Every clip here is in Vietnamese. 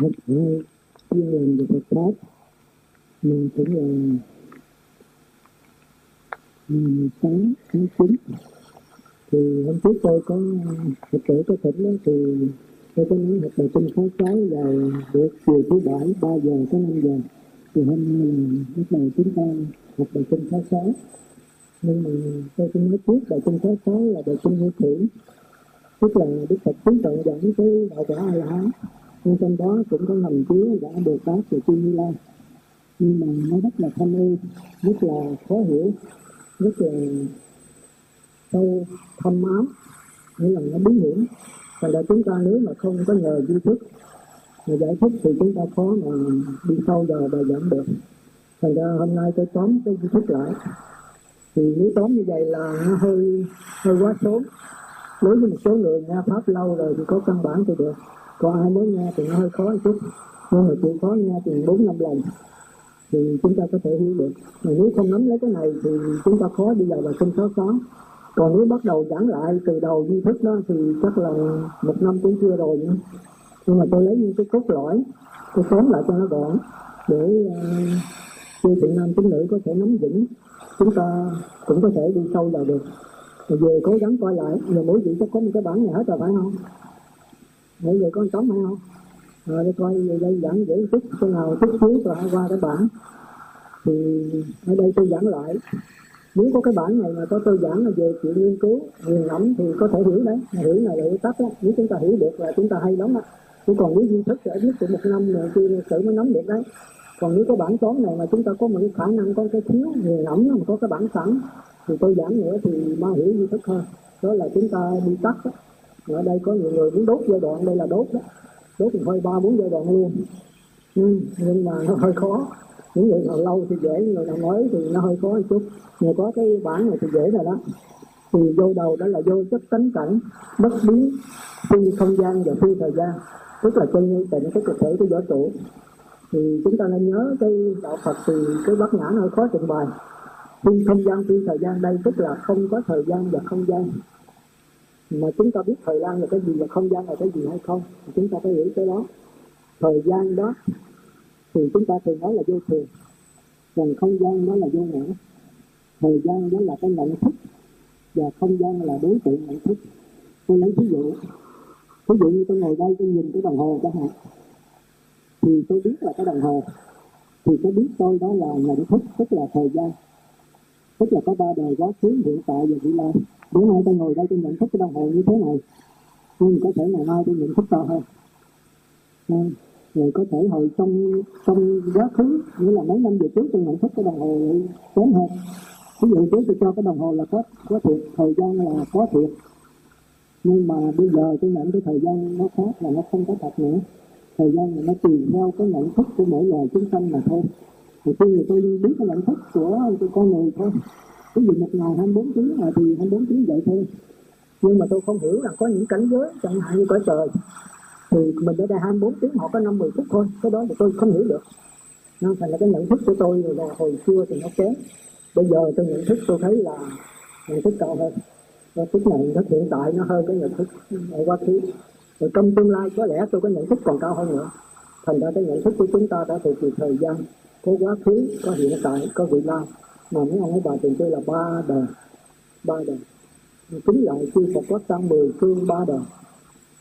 một hai chuyên làm được Phật pháp mình cũng là sáng tháng chín. Thì hôm trước tôi có, học tử có tỉnh đó, thì tôi có nói học bài kinh khóa sáu vào được chiều thứ bảy, ba giờ tới năm giờ. Thì hôm nay là bắt đầu chúng ta học bài kinh khóa sáu nhưng mà tôi cũng nói trước, bài kinh khóa sáu là bài kinh vô thủy tức là đức phật chứng tận dẫn tới đạo quả a la hán nhưng trong đó cũng có ngầm chứa đã được tác từ chư như lai. Nhưng mà nó rất là thâm ưu, rất là khó hiểu, rất là sâu thâm ám. Nghĩa là nó bí hiểm. Thành ra chúng ta nếu mà không có nhờ duy thức, mà giải thích thì chúng ta khó mà đi sâu vào bài giảng được. Thành ra hôm nay tôi tóm cái duy thức lại. Thì nếu tóm như vậy là nó hơi hơi quá sớm. Đối với một số người nghe pháp lâu rồi thì có căn bản thì được còn ai mới nghe thì nó hơi khó một chút. Nhưng mà chịu khó nghe thì bốn năm lần. Thì chúng ta có thể hiểu được. Mà nếu không nắm lấy cái này thì chúng ta khó đi vào và sinh khó khó còn nếu bắt đầu giảng lại từ đầu duy thức đó thì chắc là một năm cũng chưa rồi nữa. Nhưng mà tôi lấy những cái cốt lõi tôi tóm lại cho nó gọn để ờ, chư uh, thiện nam chính nữ có thể nắm vững. Chúng ta cũng có thể đi sâu vào được. Về cố gắng coi lại rồi mỗi vị chắc có một cái bản này hết rồi phải không? Mỗi giờ có một tấm phải không? Rồi để coi về đây giảng dễ chút cái nào, chút xíu rồi qua cái bản. Thì ở đây tôi giảng lại. Nếu có cái bản này mà có tôi giảng là về chuyện nghiên cứu nghiền ngẫm thì có thể hiểu đấy. Hiểu này là tắt đó nếu chúng ta hiểu được là chúng ta hay lắm á. Chứ còn nếu duy thức thì ít nhất một năm rồi kia sự mới nắm được đấy. Còn nếu có bản toán này mà chúng ta có một cái khả năng, có cái thiếu nghiền ngẫm, mà có cái bản sẵn, thì tôi giảng nữa thì mau hiểu duy thức hơn. Đó là chúng ta đi tắt đó ở đây có nhiều người muốn đốt giai đoạn đây là đốt đó. Đốt thì hơi ba bốn giai đoạn luôn. Ừ, nhưng mà nó hơi khó. Những người nào lâu thì dễ người nào mới thì nó hơi khó một chút. Nhưng có cái bản này thì dễ rồi đó. Thì vô đầu đó là vô chất tánh cảnh bất biến phi không gian và phi thời gian. Tức là chân như tịnh cái thực thể của võ trụ. Thì chúng ta nên nhớ cái đạo Phật thì cái bát nhã nó hơi khó trình bày. Phi không gian phi thời gian đây tức là không có thời gian và không gian mà chúng ta biết thời gian là cái gì và không gian là cái gì hay không, thì chúng ta phải hiểu cái đó. Thời gian đó thì chúng ta thường nói là vô thường, còn không gian đó là vô ngã. Thời gian đó là cái nhận thức, và không gian là đối tượng nhận thức. Tôi lấy ví dụ ví dụ như tôi ngồi đây tôi nhìn cái đồng hồ chẳng hạn, thì tôi biết là cái đồng hồ, thì tôi biết tôi đó là nhận thức, tức là thời gian tức là có ba đời quá khứ hiện tại và vị lai. Bữa nay tôi ngồi đây tôi nhận thức cái đồng hồ như thế này. Nhưng có thể ngày mai tôi nhận thức cao hơn nên, rồi có thể hồi trong trong quá khứ nghĩa là mấy năm về trước tôi nhận thức cái đồng hồ kém hơn. Ví dụ trước tôi cho cái đồng hồ là có có thiệt thời gian là có thiệt. Nhưng mà bây giờ tôi nhận cái thời gian nó khác là nó không có thật nữa. Thời gian là nó tùy theo cái nhận thức của mỗi loài chúng sanh mà thôi thì khi người tôi biết cái nhận thức của con người thôi. Ví dụ một ngày 24 tiếng là thì 24 tiếng vậy thôi. Nhưng mà tôi không hiểu là có những cảnh giới chẳng hạn như cõi trời, thì mình ở đây 24 tiếng họ có 5 10 phút thôi. Cái đó thì tôi không hiểu được. Nên thành là cái nhận thức của tôi là hồi xưa thì nó kém. Bây giờ tôi nhận thức, tôi thấy là nhận thức cao hơn. Nhận thức này nó hiện tại, nó hơn cái nhận thức ở quá khứ. Rồi trong tương lai có lẽ tôi có nhận thức còn cao hơn nữa. Thành ra cái nhận thức của chúng ta đã thuộc về thời gian có quá khứ có hiện tại có vị lai. Mà mấy ông ấy bà tiền chơi là ba đời ba đời. Tính lại khi Phật có tăng mười phương ba đời.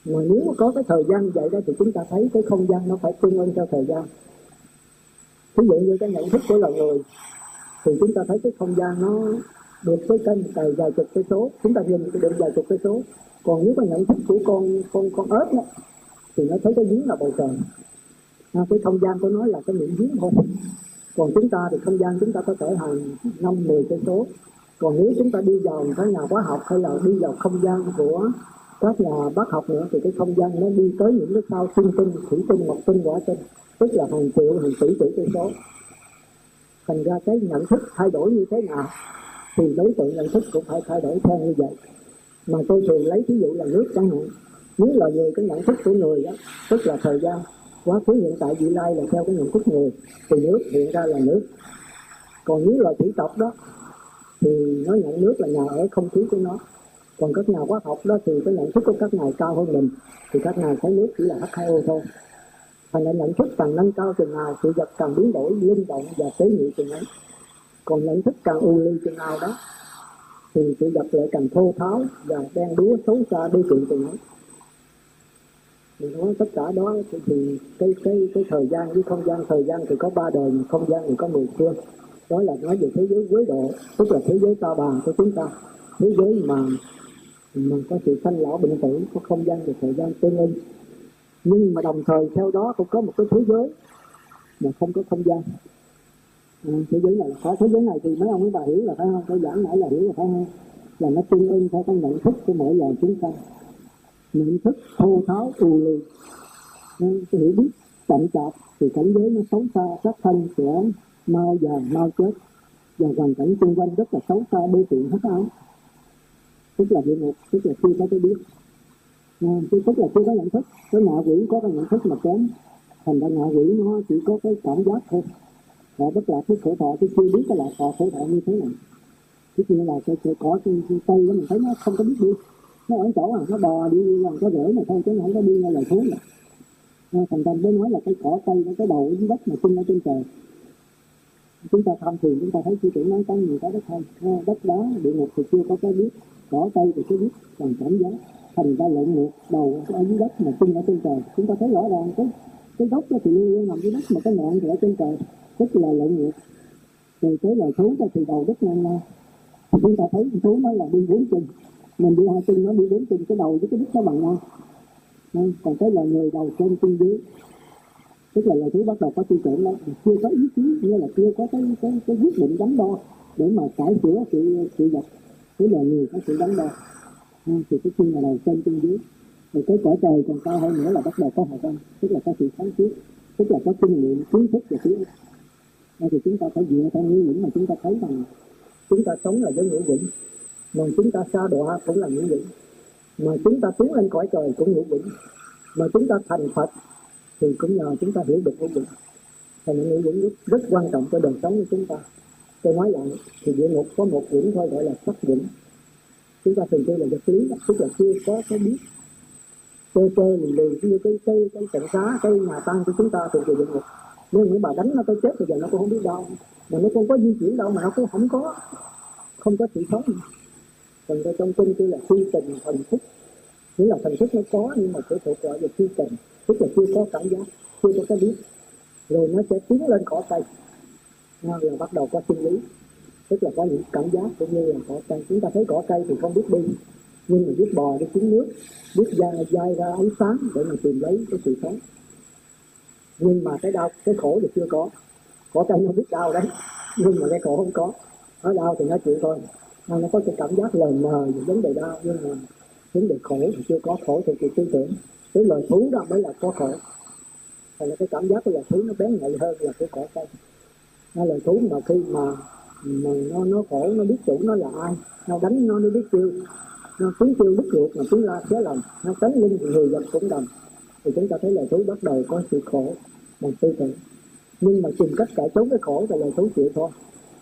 Mà nếu mà có cái thời gian vậy đó thì chúng ta thấy cái không gian nó phải tương ứng theo thời gian. Ví dụ như cái nhận thức của loài người thì chúng ta thấy cái không gian nó được cái kênh dài vài chục cây số. Chúng ta nhìn cái được vài chục cây số. Còn nếu mà nhận thức của con con con ếch, đó, thì nó thấy cái giếng là bầu trời à, cái không gian của nó là cái miệng giếng thôi. Còn chúng ta thì không gian chúng ta có thể hàng năm mười cây số. Còn nếu chúng ta đi vào các nhà hóa học hay là đi vào không gian của các nhà bác học nữa thì cái không gian nó đi tới những cái sao tinh tinh thủy tinh ngọc tinh quả tinh. Tức là hàng triệu hàng tỷ tỷ cây số. Thành ra cái nhận thức thay đổi như thế nào thì đối tượng nhận thức cũng phải thay đổi theo như vậy. Mà tôi thường lấy ví dụ là nước chẳng hạn. Nếu là người cái nhận thức của người đó tức là thời gian quá khứ, hiện tại, vị lai là theo cái nhận thức người thì nước, hiện ra là nước. Còn nếu là thủy tộc đó, thì nó nhận nước là nhà ở, không khí của nó. Còn các nhà hóa học đó, thì cái nhận thức của các ngài cao hơn mình, thì các ngài thấy nước chỉ là H2O thôi. Thành ra nhận thức càng nâng cao chừng nào, sự vật càng biến đổi, linh động và tế nhị chừng ấy. Còn nhận thức càng u ly chừng nào đó, thì sự vật lại càng thô tháo và đen đúa, xấu xa đi trị chừng ấy mình nói tất cả đó thì, thì cái cái cái thời gian với không gian thời gian thì có ba đời mà không gian thì có mười phương. Đó là nói về thế giới quế độ tức là thế giới ta bà của chúng ta. Thế giới mà mà có sự sanh lão bệnh tử có không gian và thời gian tương ưng. Nhưng mà đồng thời theo đó cũng có một cái thế giới mà không có không gian. À, thế giới này có thế giới này thì mấy ông mấy bà hiểu là phải không? Tôi giảng nãy là hiểu là phải không? Là nó tương ưng theo cái nhận thức của mỗi loài chúng ta nhận thức thô tháo u lì cái hiểu biết chậm chạp thì cảnh giới nó xấu xa các thân sẽ mau già mau chết. Và hoàn cảnh xung quanh rất là xấu xa bê tiện hết áo. Tức là địa ngục tức là chưa có cái biết. À, tức là chưa có nhận thức. Cái ngạ quỷ có cái nhận thức mà kém. Thành ra ngạ quỷ nó chỉ có cái cảm giác thôi. Và bất lạc cái khổ thọ cái chưa biết cái lạc thọ khổ thọ như thế nào tức như là cái, cái cỏ trên cây đó mình thấy nó không có biết đi nó ở chỗ là nó bò đi làm có rễ mà thôi, chứ nó không có đi ngay lời xuống này thành ra mới nói là cái cỏ cây nó cái đầu dưới đất mà sinh ở trên trời. Chúng ta tham thiền chúng ta thấy sư tưởng nói có nhiều cái đất thôi đất đá, địa ngục thì chưa có cái biết. Cỏ cây thì cái biết, còn cảm giác thành ra lộn ngược, đầu ở dưới đất mà sinh ở trên trời. Chúng ta thấy rõ ràng cái cái gốc thì luôn luôn nằm dưới đất mà cái ngọn thì ở trên trời. Tức là lộn ngược. Rồi tới lời thú thì đầu đất ngang ngang chúng ta thấy thú nó là đi bốn chân mình đi hai chân nó đi đến từng cái đầu với cái đít nó bằng nhau. Còn cái là người đầu trên chân dưới. Tức là là thứ bắt đầu có tư tưởng đó. Chưa có ý chí như là chưa có cái cái cái quyết định đắn đo để mà cải sửa sự sự vật. Cái là người có sự đắn đo. À, thì cái chân là đầu trên chân dưới. Rồi cái cõi trời còn cao hơn nữa là bắt đầu có hạt tâm tức là có sự sáng suốt. Tức là có kinh nghiệm, kiến thức và kiến ức thì chúng ta phải dựa theo những mà chúng ta thấy rằng chúng ta sống là với ngũ vững mà chúng ta xa đọa cũng là ngũ vững mà chúng ta tiến lên cõi trời cũng ngũ vững mà chúng ta thành phật thì cũng nhờ chúng ta hiểu được ngũ vững thành ngũ vững rất, rất quan trọng cho đời sống của chúng ta. Tôi nói lại thì địa ngục có một vững thôi gọi là sắc vững chúng ta thường kêu là vật lý tức là chưa có cái biết. Cơ cơ lì lì như cái cây cái trận cá cây nhà tăng của chúng ta thuộc về địa ngục. Nếu những bà đánh nó tới chết bây giờ nó cũng không biết đâu. Mà nó không có di chuyển đâu mà nó cũng không có không có sự sống còn ra trong kinh kia là phi tình thần thức. Nghĩa là thần thức nó có nhưng mà sẽ thuộc gọi là phi tình tức là chưa có cảm giác chưa có cái biết. Rồi nó sẽ tiến lên cỏ cây. Là bắt đầu có sinh lý tức là có những cảm giác cũng như là cỏ cây. Chúng ta thấy cỏ cây thì không biết đi nhưng mà biết bò đi xuống nước biết dai, dai ra ánh sáng để mà tìm lấy cái sự sống. Nhưng mà cái đau cái khổ thì chưa có. Cỏ cây nó biết đau đấy nhưng mà cái khổ không có. Nó đau thì nó chịu thôi. Ờ, nó có cái cảm giác lờ mờ về vấn đề đau, nhưng mà vấn đề khổ thì chưa có, khổ thì thì tư tưởng. Cái lời thú đó mới là có khổ. Hay là cái cảm giác của lời thú nó bén nhạy hơn là cái cỏ cây nó lời thú mà khi mà mà nó nó khổ, nó biết chủ nó là ai, nó đánh nó nó biết kêu nó tiếng kêu đứt ruột mà tiếng la xé lòng, nó tấn linh thì người vật cũng đồng. Thì chúng ta thấy lời thú bắt đầu có sự khổ, bằng tư tưởng. Nhưng mà tìm cách cải trốn cái khổ thì lời thú chịu thôi.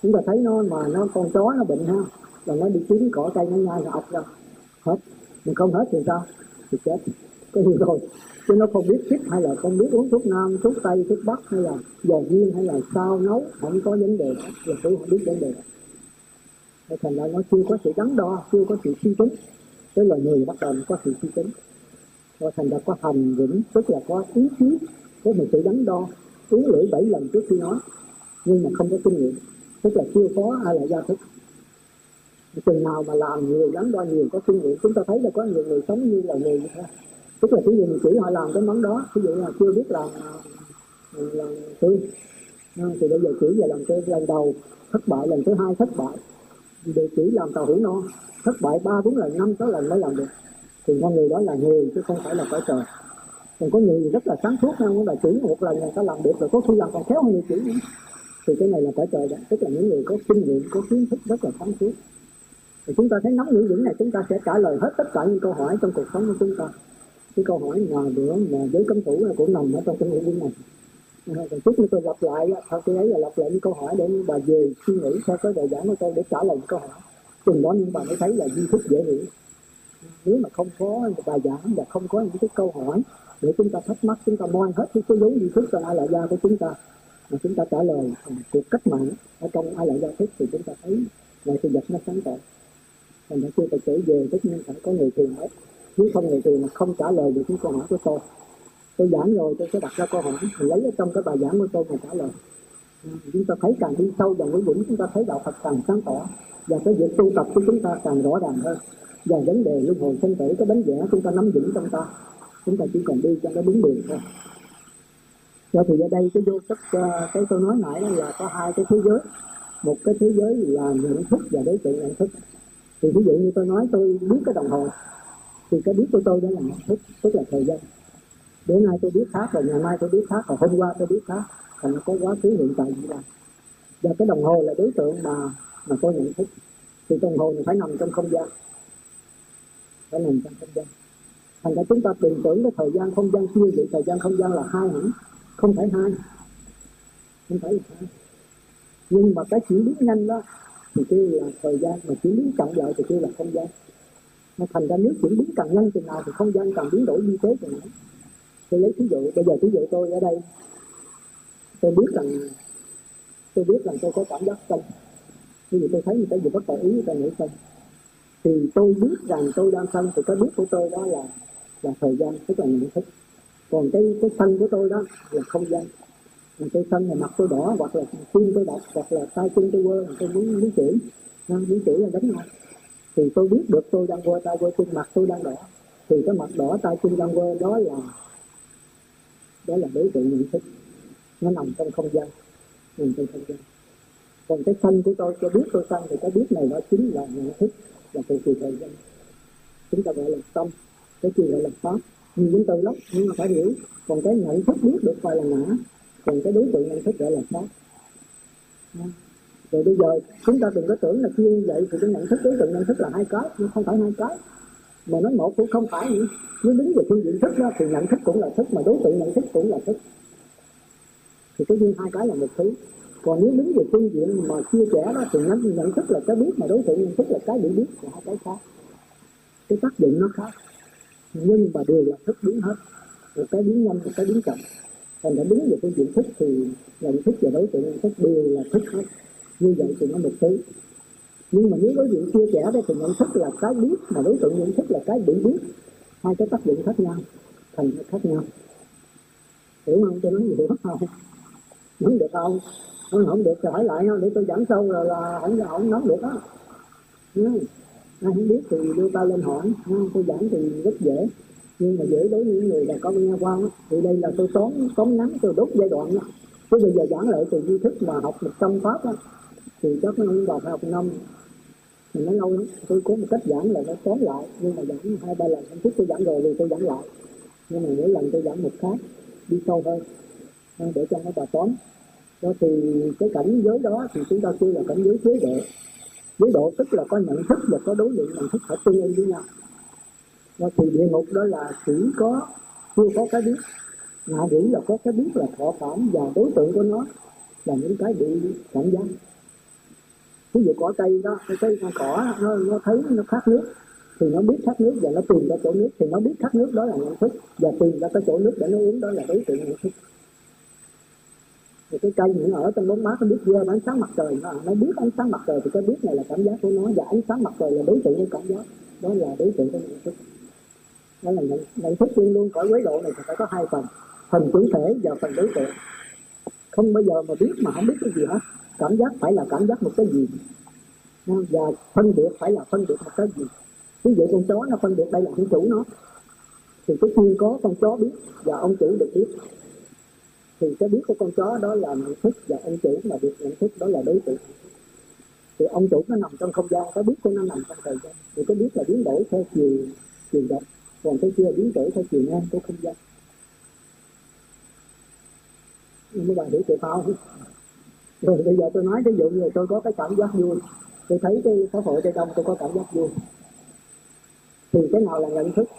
Chúng ta thấy nó mà nó con chó nó bệnh ha là nó đi kiếm cỏ cây nó nhai nó ọc ra. Hết. Mình không hết thì sao? Thì chết. Cái gì rồi? Chứ nó không biết thích hay là không biết uống thuốc nam, thuốc tây, thuốc bắc hay là dò viên hay là sao nấu. Không có vấn đề. Là tôi không biết vấn đề. Thế thành ra nó chưa có sự đắn đo, chưa có sự suy tính. Cái là người bắt đầu có sự suy tính. Và thành ra có hành vững tức là có ý chí, có một sự đắn đo. Uống lưỡi bảy lần trước khi nói, nhưng mà không có kinh nghiệm. Tức là chưa có ai là gia thức chừng nào mà làm nhiều lắm, đo nhiều, có kinh nghiệm chúng ta thấy là có nhiều người sống như là người như thế. Tức là ví dụ mình chỉ họ làm cái món đó ví dụ là chưa biết làm làm tương thì bây giờ chỉ về làm cái lần đầu, thất bại, lần thứ hai thất bại. Để chỉ làm tàu hủ non thất bại ba bốn lần, năm sáu lần mới làm được. Thì con người đó là người, chứ không phải là cõi trời. Còn có người rất là sáng suốt hơn là chỉ một lần người ta làm được, rồi có khi làm còn khéo hơn người chỉ nữa. Thì cái này là cõi trời đó, tức là những người có kinh nghiệm, có kiến thức rất là sáng suốt thì chúng ta thấy nắm những vững này, chúng ta sẽ trả lời hết tất cả những câu hỏi trong cuộc sống của chúng ta. Cái câu hỏi mà bữa mà giới cấm thủ cũng nằm ở trong cái nội dung này rồi chút nữa tôi lặp lại sau khi ấy là lặp lại những câu hỏi để bà về suy nghĩ theo cái bài giảng của tôi để trả lời những câu hỏi. Từng đó nhưng bà mới thấy là di thức dễ hiểu. Nếu mà không có bài giảng và không có những cái câu hỏi để chúng ta thắc mắc, chúng ta moi hết cái số vốn di thức cho ai lại gia của chúng ta, mà chúng ta trả lời à, cuộc cách mạng ở trong ai lại gia thức thì chúng ta thấy là sự vật nó sáng tạo thành ra chưa phải trở về, tất nhiên phải có người thiền hết. Nếu không người thiền mà không trả lời được những câu hỏi của tôi. Tôi giảng rồi, tôi sẽ đặt ra câu hỏi. Mình lấy ở trong cái bài giảng của tôi mà trả lời. Chúng ta thấy càng đi sâu vào vững vững, chúng ta thấy đạo Phật càng sáng tỏ. Và cái việc tu tập của chúng ta càng rõ ràng hơn. Và vấn đề luân hồi sinh tử, cái bánh vẽ chúng ta nắm vững trong ta. Chúng ta chỉ cần đi cho nó đúng đường thôi. Do thì ở đây cái vô thức ờ, cái tôi nói nãy là có hai cái thế giới. Một cái thế giới là nhận thức và đối tượng nhận thức thì ví dụ như tôi nói tôi biết cái đồng hồ, thì cái biết của tôi đó là nhận thức tức là thời gian. Bữa nay tôi biết khác rồi, ngày mai tôi biết khác rồi hôm qua tôi biết khác còn nó có quá khứ, hiện tại gì là và cái đồng hồ là đối tượng mà mà tôi nhận thức. Thì đồng hồ này phải nằm trong không gian. Phải nằm trong không gian. Thành ra chúng ta tưởng tưởng cái thời gian không gian chia vậy thời gian không gian là hai hẳn. Không phải hai. Không phải là hai. Nhưng mà cái chuyển biến nhanh đó thì kêu là thời gian mà chuyển biến chậm lại thì kêu là không gian. Nó thành ra nếu chuyển biến càng nhanh chừng nào thì không gian càng biến đổi như thế chừng nào tôi lấy ví dụ, bây giờ ví dụ tôi ở đây. Tôi biết rằng tôi biết rằng tôi có cảm giác sân ví dụ tôi thấy người ta vừa bất ý, người ta nổi sân thì tôi biết rằng tôi đang sân thì cái biết của tôi đó là là thời gian, tức là nhận thức. Còn cái cái sân của tôi đó là không gian là tôi sân là mặt tôi đỏ, hoặc là tim tôi đập hoặc là tay chân tôi quơ tôi muốn muốn chửi muốn chửi là đánh nhau. Thì tôi biết được tôi đang quơ tay quơ chân mặt tôi đang đỏ. Thì cái mặt đỏ tay chân đang quơ, đó là đó là đối tượng nhận thức. Nó nằm trong không gian, nằm trong không gian. Còn cái sân của tôi, cho biết tôi sân thì cái biết này nó chính là nhận thức là từ từ thời gian. Chúng ta gọi là tâm, cái gì gọi là pháp. Nhìn những từ lắm, nhưng mà phải hiểu, còn cái nhận thức biết được gọi là ngã còn cái đối tượng nhận thức gọi là pháp rồi bây giờ chúng ta đừng có tưởng là khi như vậy thì cái nhận thức đối tượng nhận thức là hai cái nhưng không phải hai cái. Mà nói một cũng không phải nếu đứng về phương diện thức đó thì nhận thức cũng là thức mà đối tượng nhận thức cũng là thức thì cái duyên hai cái là một thứ. Còn nếu đứng về phương diện mà chia sẻ đó thì nhận, nhận thức là cái biết mà đối tượng nhận thức là cái bị biết là hai cái khác. Cái tác dụng nó khác. Nhưng mà đều là thức biến hết. Một cái biến nhanh một cái biến chậm thành đã đúng về phương diện thức thì nhận thức và đối tượng nhận thức đều là thức hết. Như vậy thì nó một thứ nhưng mà nếu đối diện chia sẻ đó thì nhận thức là cái biết mà đối tượng nhận thức là cái bị biết. Hai cái tác dụng khác nhau thành khác nhau. Hiểu không? Tôi nói gì hiểu không nắm được không? Không, không được thì hỏi lại không để tôi giảng sâu rồi là không không nói được đó ai không biết thì đưa ta lên hỏi. Tôi giảng thì rất dễ nhưng mà dễ đối với những người là có nghe qua thì đây là tôi tóm tóm ngắn tôi đốt giai đoạn đó. Chứ bây giờ giảng lại từ duy thức mà học một trăm pháp đó, thì chắc nó không đọc học năm. Mình nói lâu lắm tôi có một cách giảng là nó tóm lại nhưng mà giảng hai ba lần không thích tôi giảng rồi thì tôi giảng lại. Nhưng mà mỗi lần tôi giảng một khác đi sâu hơn để cho nó bà tóm. Đó thì cái cảnh giới đó thì chúng ta kêu là cảnh giới chế độ. Giới độ tức là có nhận thức và có đối tượng nhận thức phải tương ứng với nhau đó thì địa ngục đó là chỉ có chưa có cái biết. Ngạ quỷ là có cái biết là thọ cảm và đối tượng của nó là những cái bị cảm giác. Ví dụ cỏ cây đó cái cây con cỏ nó, nó thấy nó khát nước thì nó biết khát nước và nó tìm ra chỗ nước thì nó biết khát nước đó là nhận thức và tìm ra cái chỗ nước để nó uống đó là đối tượng nhận thức. Thì cái cây nó ở trong bóng mát nó biết dơ ánh sáng mặt trời nó, nó biết ánh sáng mặt trời thì cái biết này là cảm giác của nó và ánh sáng mặt trời là đối tượng của cảm giác. Đó là đối tượng của nhận thức đó là nhận, nhận thức luôn luôn cõi quế độ này thì phải có hai phần. Phần chủ thể và phần đối tượng. Không bao giờ mà biết mà không biết cái gì hết. Cảm giác phải là cảm giác một cái gì. Và phân biệt phải là phân biệt một cái gì. Ví dụ con chó nó phân biệt đây là ông chủ nó thì cái khi có con chó biết và ông chủ được biết thì cái biết của con chó đó là nhận thức và ông chủ mà được nhận thức đó là đối tượng. Thì ông chủ nó nằm trong không gian cái biết của nó nằm trong thời gian. Thì cái biết là biến đổi theo chiều chiều động còn cái kia biến đổi theo chiều ngang của không gian. Nhưng mấy bạn hiểu tụi tao. Rồi bây giờ tôi nói ví dụ như tôi có cái cảm giác vui. Tôi thấy cái xã hội tây đông tôi có cảm giác vui. Thì cái nào là nhận thức?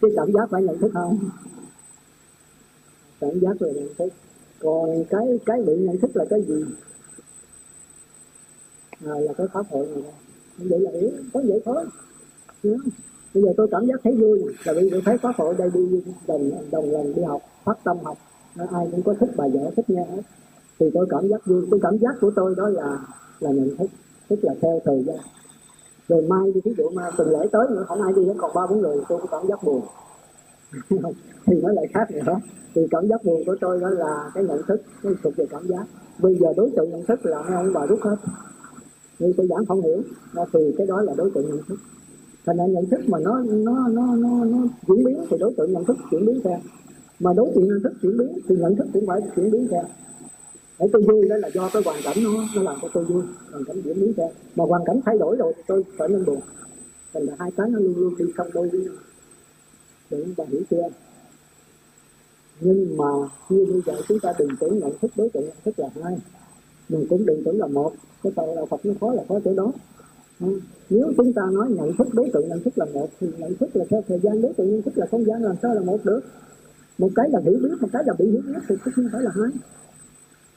Cái cảm giác phải nhận thức không? Cảm giác là nhận thức. Còn cái cái bị nhận thức là cái gì? À, là cái pháp hội này vậy là yếu có vậy thôi. Dạ. Bây giờ tôi cảm giác thấy vui là vì tôi thấy có hội đây đi đồng đồng lần đi học, phát tâm học. Ai cũng có thích bài vở, thích nghe hết. Thì tôi cảm giác vui. Cái cảm giác của tôi đó là là nhận thức tức là theo thời gian. Rồi mai đi ví dụ mà tuần lễ tới nữa, không ai đi hết, còn ba bốn người, tôi cũng cảm giác buồn. Thì nó lại khác nữa. Thì cảm giác buồn của tôi đó là cái nhận thức, cái thuộc về cảm giác. Bây giờ đối tượng nhận thức là mấy ông bà rút hết như tôi giảng không hiểu. Thì cái đó là đối tượng nhận thức. Thành ra nhận thức mà nó nó nó nó, nó chuyển biến thì đối tượng nhận thức chuyển biến theo. Mà đối tượng nhận thức chuyển biến thì nhận thức cũng phải chuyển biến theo. Để tôi vui đó là do cái hoàn cảnh nó nó làm cho tôi vui. Hoàn cảnh chuyển biến theo. Mà hoàn cảnh thay đổi rồi thì tôi trở nên buồn. Thành là hai cái nó luôn luôn đi song đôi với nhau. Để chúng ta hiểu chưa? Nhưng mà như bây giờ chúng ta đừng tưởng nhận thức đối tượng nhận thức là hai. Mình cũng đừng tưởng là một cái tội đạo Phật nó khó là khó chỗ đó. Ừ. nếu chúng ta nói nhận thức, đối tượng nhận thức là một, thì nhận thức là theo thời gian, đối tượng nhận thức là không gian, làm sao là một được? Một cái là hiểu biết, một cái là bị hiểu biết, thì không phải là hai.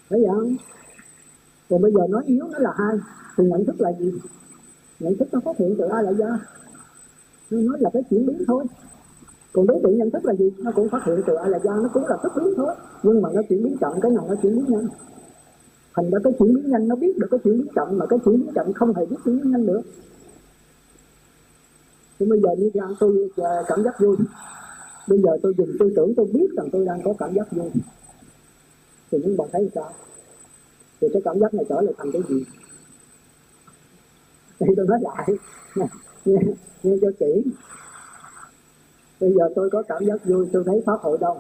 Thấy không? Còn bây giờ nói yếu nó là hai, thì nhận thức là gì? Nhận thức nó phát hiện từ ai là do nó nói là cái chuyển biến thôi. Còn đối tượng nhận thức là gì? Nó cũng phát hiện từ ai là do nó cũng là thức biến thôi. Nhưng mà nó chuyển biến chậm, cái nào nó chuyển biến nhanh? Thành ra cái chuyển biến nhanh nó biết được cái chuyển biến chậm mà cái chuyển biến chậm không hề biết chuyển biến nhanh được thì bây giờ như ra tôi ờ, cảm giác vui. Bây giờ tôi dùng tư tưởng tôi biết rằng tôi đang có cảm giác vui. Thì những bạn thấy sao? Thì cái cảm giác này trở lại thành cái gì? Thì tôi nói lại. Nghe, nghe cho kỹ. Bây giờ tôi có cảm giác vui tôi thấy pháp hội đông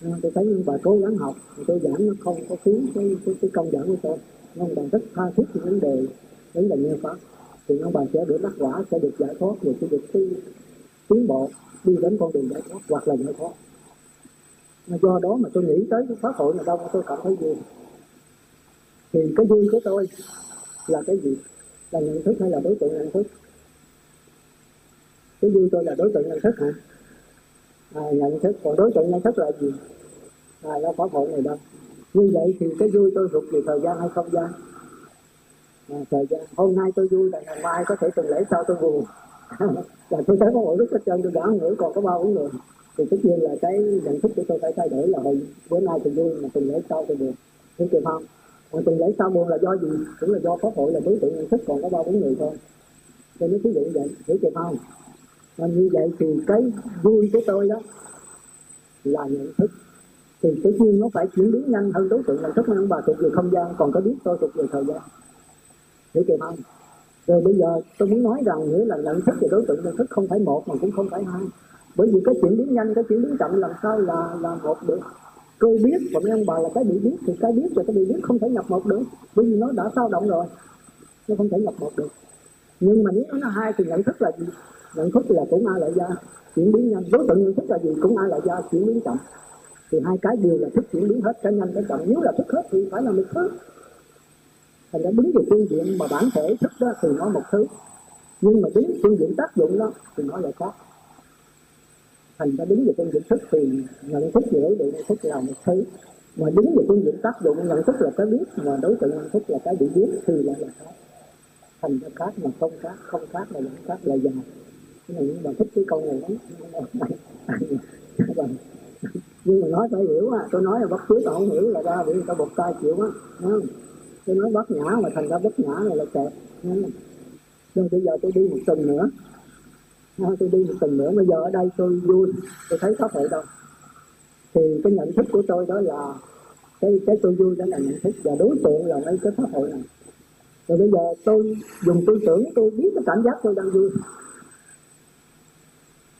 À, tôi thấy những bà cố gắng học tôi giảng nó không có khiến cái, cái, cái công giảng của tôi. Ông bà rất tha thiết những vấn đề vấn đề nghe pháp. Thì ông bà sẽ được đắc quả sẽ được giải thoát và sẽ được tiến, tiến bộ đi đến con đường giải thoát hoặc là giải thoát. Do đó mà tôi nghĩ tới cái pháp hội này đâu tôi cảm thấy vui thì cái vui của tôi là cái gì? Là nhận thức hay là đối tượng nhận thức? Cái vui tôi là đối tượng nhận thức hả? À, nhận thức còn đối tượng nhận thức là gì? À nó có hội này đâu. Như vậy thì cái vui tôi thuộc về thời gian hay không gian? À, thời gian. Hôm nay tôi vui là ngày mai có thể tuần lễ sau tôi buồn. Là tôi thấy có mỗi lúc hết trơn tôi đã ngửi còn có bao uống người thì tất nhiên là cái nhận thức của tôi phải thay đổi là hồi bữa nay tôi vui mà tuần lễ sau tôi buồn. Hiểu kịp không còn tuần lễ sau buồn là do gì? Cũng là do pháp hội là đối tượng nhận thức còn có bao uống người thôi. Tôi nói ví dụ vậy. Hiểu kịp không và như vậy thì cái vui của tôi đó là nhận thức. Thì tự nhiên nó phải chuyển biến nhanh hơn đối tượng nhận thức ông bà thuộc về không gian, còn có biết tôi thuộc về thời gian. Hiểu kịp không. Rồi bây giờ tôi muốn nói rằng nghĩa là nhận thức và đối tượng nhận thức không phải một mà cũng không phải hai. Bởi vì cái chuyển biến nhanh, cái chuyển biến chậm làm sao là là một được. Tôi biết và mấy ông bà là cái bị biết, thì cái biết và cái bị biết không thể nhập một được. Bởi vì nó đã sao động rồi, nó không thể nhập một được. Nhưng mà nếu nó là hai thì nhận thức là gì? Nhận thức là cũng a lại gia chuyển biến nhanh. Đối tượng nhận thức là gì, cũng a lại gia chuyển biến chậm. Thì hai cái đều là thức chuyển biến hết cả nhanh cả chậm. Nếu là thức hết thì phải là một thứ. Thành ra đứng về phương diện mà bản thể thức đó thì nó một thứ. Nhưng mà đứng phương diện tác dụng đó thì nó lại khác. Thành ra đứng về phương diện thức thì nhận thức về đối tượng nhận thức là một thứ. Mà đứng về phương diện tác dụng nhận thức là cái biết, mà đối tượng nhận thức là cái bị biết thì lại là khác. Thành ra khác mà không khác không khác là những khác là dài nhưng mà thích cái câu này lắm. Nhưng mà nói phải hiểu á, tôi nói là bất cứ tôi không hiểu là ra bị người ta bột tay chịu á tôi nói bất nhã mà thành ra bất nhã này là kẹt nhưng bây giờ tôi đi một tuần nữa. Ờ, tôi đi một tuần nữa bây giờ ở đây tôi vui, tôi thấy có thể đâu. Thì cái nhận thức của tôi đó là cái cái tôi vui đó là nhận thức và đối tượng là mấy cái pháp hội này. Rồi bây giờ tôi dùng tư tưởng, tôi biết cái cảm giác tôi đang vui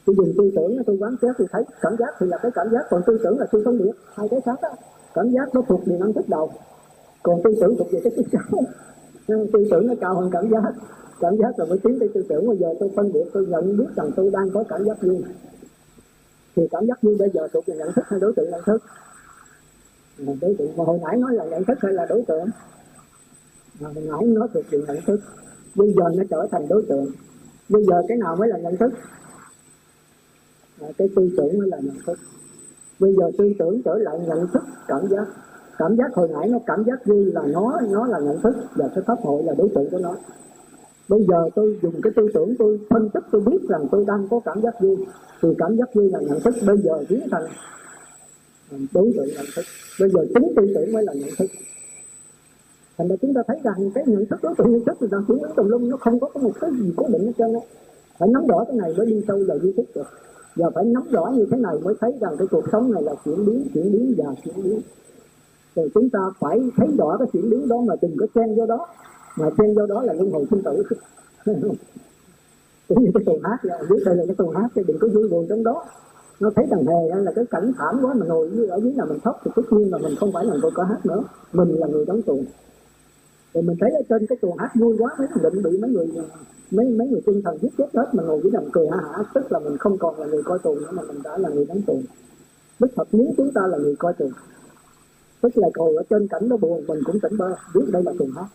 tôi dùng tư tưởng, tôi quán xét, tôi thấy cảm giác thì là cái cảm giác, còn tư tưởng là tôi không biết hai cái khác đó cảm giác nó thuộc về năng thức đầu, còn tư tưởng thuộc về cái thức sau. Tư tưởng nó cao hơn cảm giác. Cảm giác là mới tiến tới tư tưởng, bây giờ tôi phân biệt, tôi nhận biết rằng tôi đang có cảm giác vui thì cảm giác vui bây giờ thuộc về nhận thức hay đối tượng nhận thức? Đối tượng, mà hồi nãy nói là nhận thức hay là đối tượng? Mà hồi nãy nói thuộc về nhận thức. Bây giờ nó trở thành đối tượng. Bây giờ cái nào mới là nhận thức? À, cái tư tưởng mới là nhận thức. Bây giờ tư tưởng trở lại nhận thức cảm giác. Cảm giác hồi nãy nó cảm giác vui là nó nó là nhận thức và cái pháp hội là đối tượng của nó. Bây giờ tôi dùng cái tư tưởng tôi phân tích tôi biết rằng tôi đang có cảm giác vui thì cảm giác vui là nhận thức bây giờ biến thành đối tượng nhận thức. Bây giờ chính tư tưởng mới là nhận thức. Thành ra chúng ta thấy rằng cái nhận thức đối tượng nhận thức thì đang chuyển đến tùm lum nó không có một cái gì cố định hết trơn á. Phải nắm rõ cái này mới đi sâu vào di thức được giờ phải nắm rõ như thế này mới thấy rằng cái cuộc sống này là chuyển biến chuyển biến và chuyển biến. Rồi chúng ta phải thấy rõ cái chuyển biến đó mà đừng có chen vô đó. Mà chen vô đó là luân hồi sinh tử. Cũng như cái tuần hát là, biết đây là cái tuần hát thì đừng có vui buồn trong đó. Nó thấy thằng hề là cái cảnh thảm quá mà ngồi ở dưới là mình khóc thì tất nhiên là mình không phải là người có hát nữa. Mình là người đóng tuồng thì mình thấy ở trên cái tuồng hát vui quá mấy thằng định bị mấy người mấy mấy người tinh thần giết chết hết mà ngồi dưới nằm cười hả hả, tức là mình không còn là người coi tù nữa mà mình đã là người đóng tù. Bất thật nếu chúng ta là người coi tù, tức là cầu ở trên cảnh đó buồn, mình cũng tỉnh bơ, biết đây là tù hết.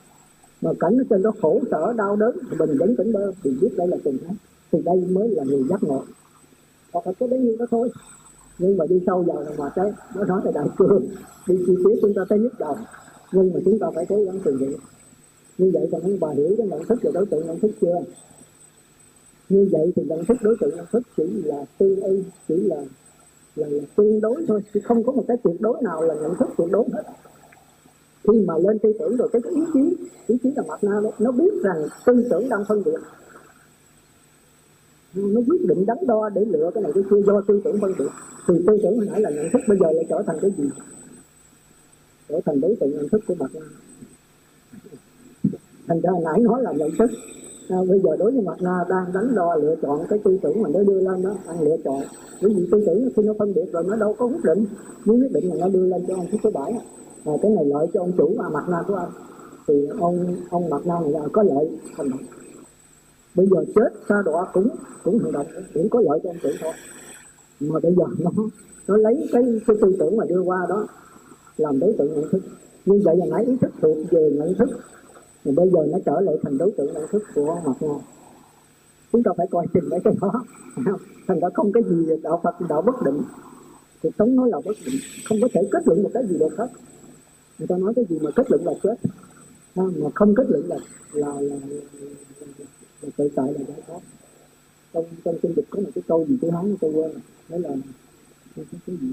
Mà cảnh ở trên đó khổ sở, đau đớn, thì mình vẫn tỉnh bơ thì biết đây là tù hết. Thì đây mới là người giác ngộ. Hoặc là có đấy như đó thôi. Nhưng mà đi sâu vào mà cái nó nói là đại cương đi chi tiết chúng ta thấy nhức đầu. Nhưng mà chúng ta phải cố gắng từ vậy như vậy thì bà hiểu cái nhận thức về đối tượng nhận thức chưa? Như vậy thì nhận thức đối tượng nhận thức chỉ là tương y chỉ là là, là tương đối thôi chứ không có một cái tuyệt đối nào là nhận thức tuyệt đối hết. Khi mà lên tư tưởng rồi cái, cái ý chí ý chí là mặt na nó biết rằng tư tưởng đang phân biệt. Nó quyết định đắn đo để lựa cái này cái kia do tư tưởng phân biệt. Thì tư tưởng hồi nãy là nhận thức bây giờ lại trở thành cái gì? Trở thành đối tượng nhận thức của mặt na thành ra nãy nói là nhận thức. À, bây giờ đối với mặt na đang đánh đo lựa chọn cái tư tưởng mà nó đưa lên đó đang lựa chọn. Bởi vì tư tưởng khi nó phân biệt rồi nó đâu có quyết định. Muốn quyết định là nó đưa lên cho ông thứ bảy à, cái này lợi cho ông chủ mà mặt na của anh thì ông ông mặt na này là có lợi hành động bây giờ chết xa đọa cũng cũng hành động cũng có lợi cho ông chủ thôi. Mà bây giờ nó nó lấy cái, cái tư tưởng mà đưa qua đó làm đối tượng nhận thức. Như vậy là nãy ý thức thuộc về nhận thức mà bây giờ nó trở lại thành đối tượng nhận thức của mặt ngài chúng ta phải coi chừng mấy cái đó. Thành ra không cái gì đạo phật đạo bất định. Thì sống nói là bất định. Không có thể kết luận một cái gì được hết. Người ta nói cái gì mà kết luận là chết. À, mà không kết luận là là là, là, tự tại là giải thoát. Trong trong kinh dịch có một cái câu gì tôi hóng tôi quên đấy là cái, cái gì?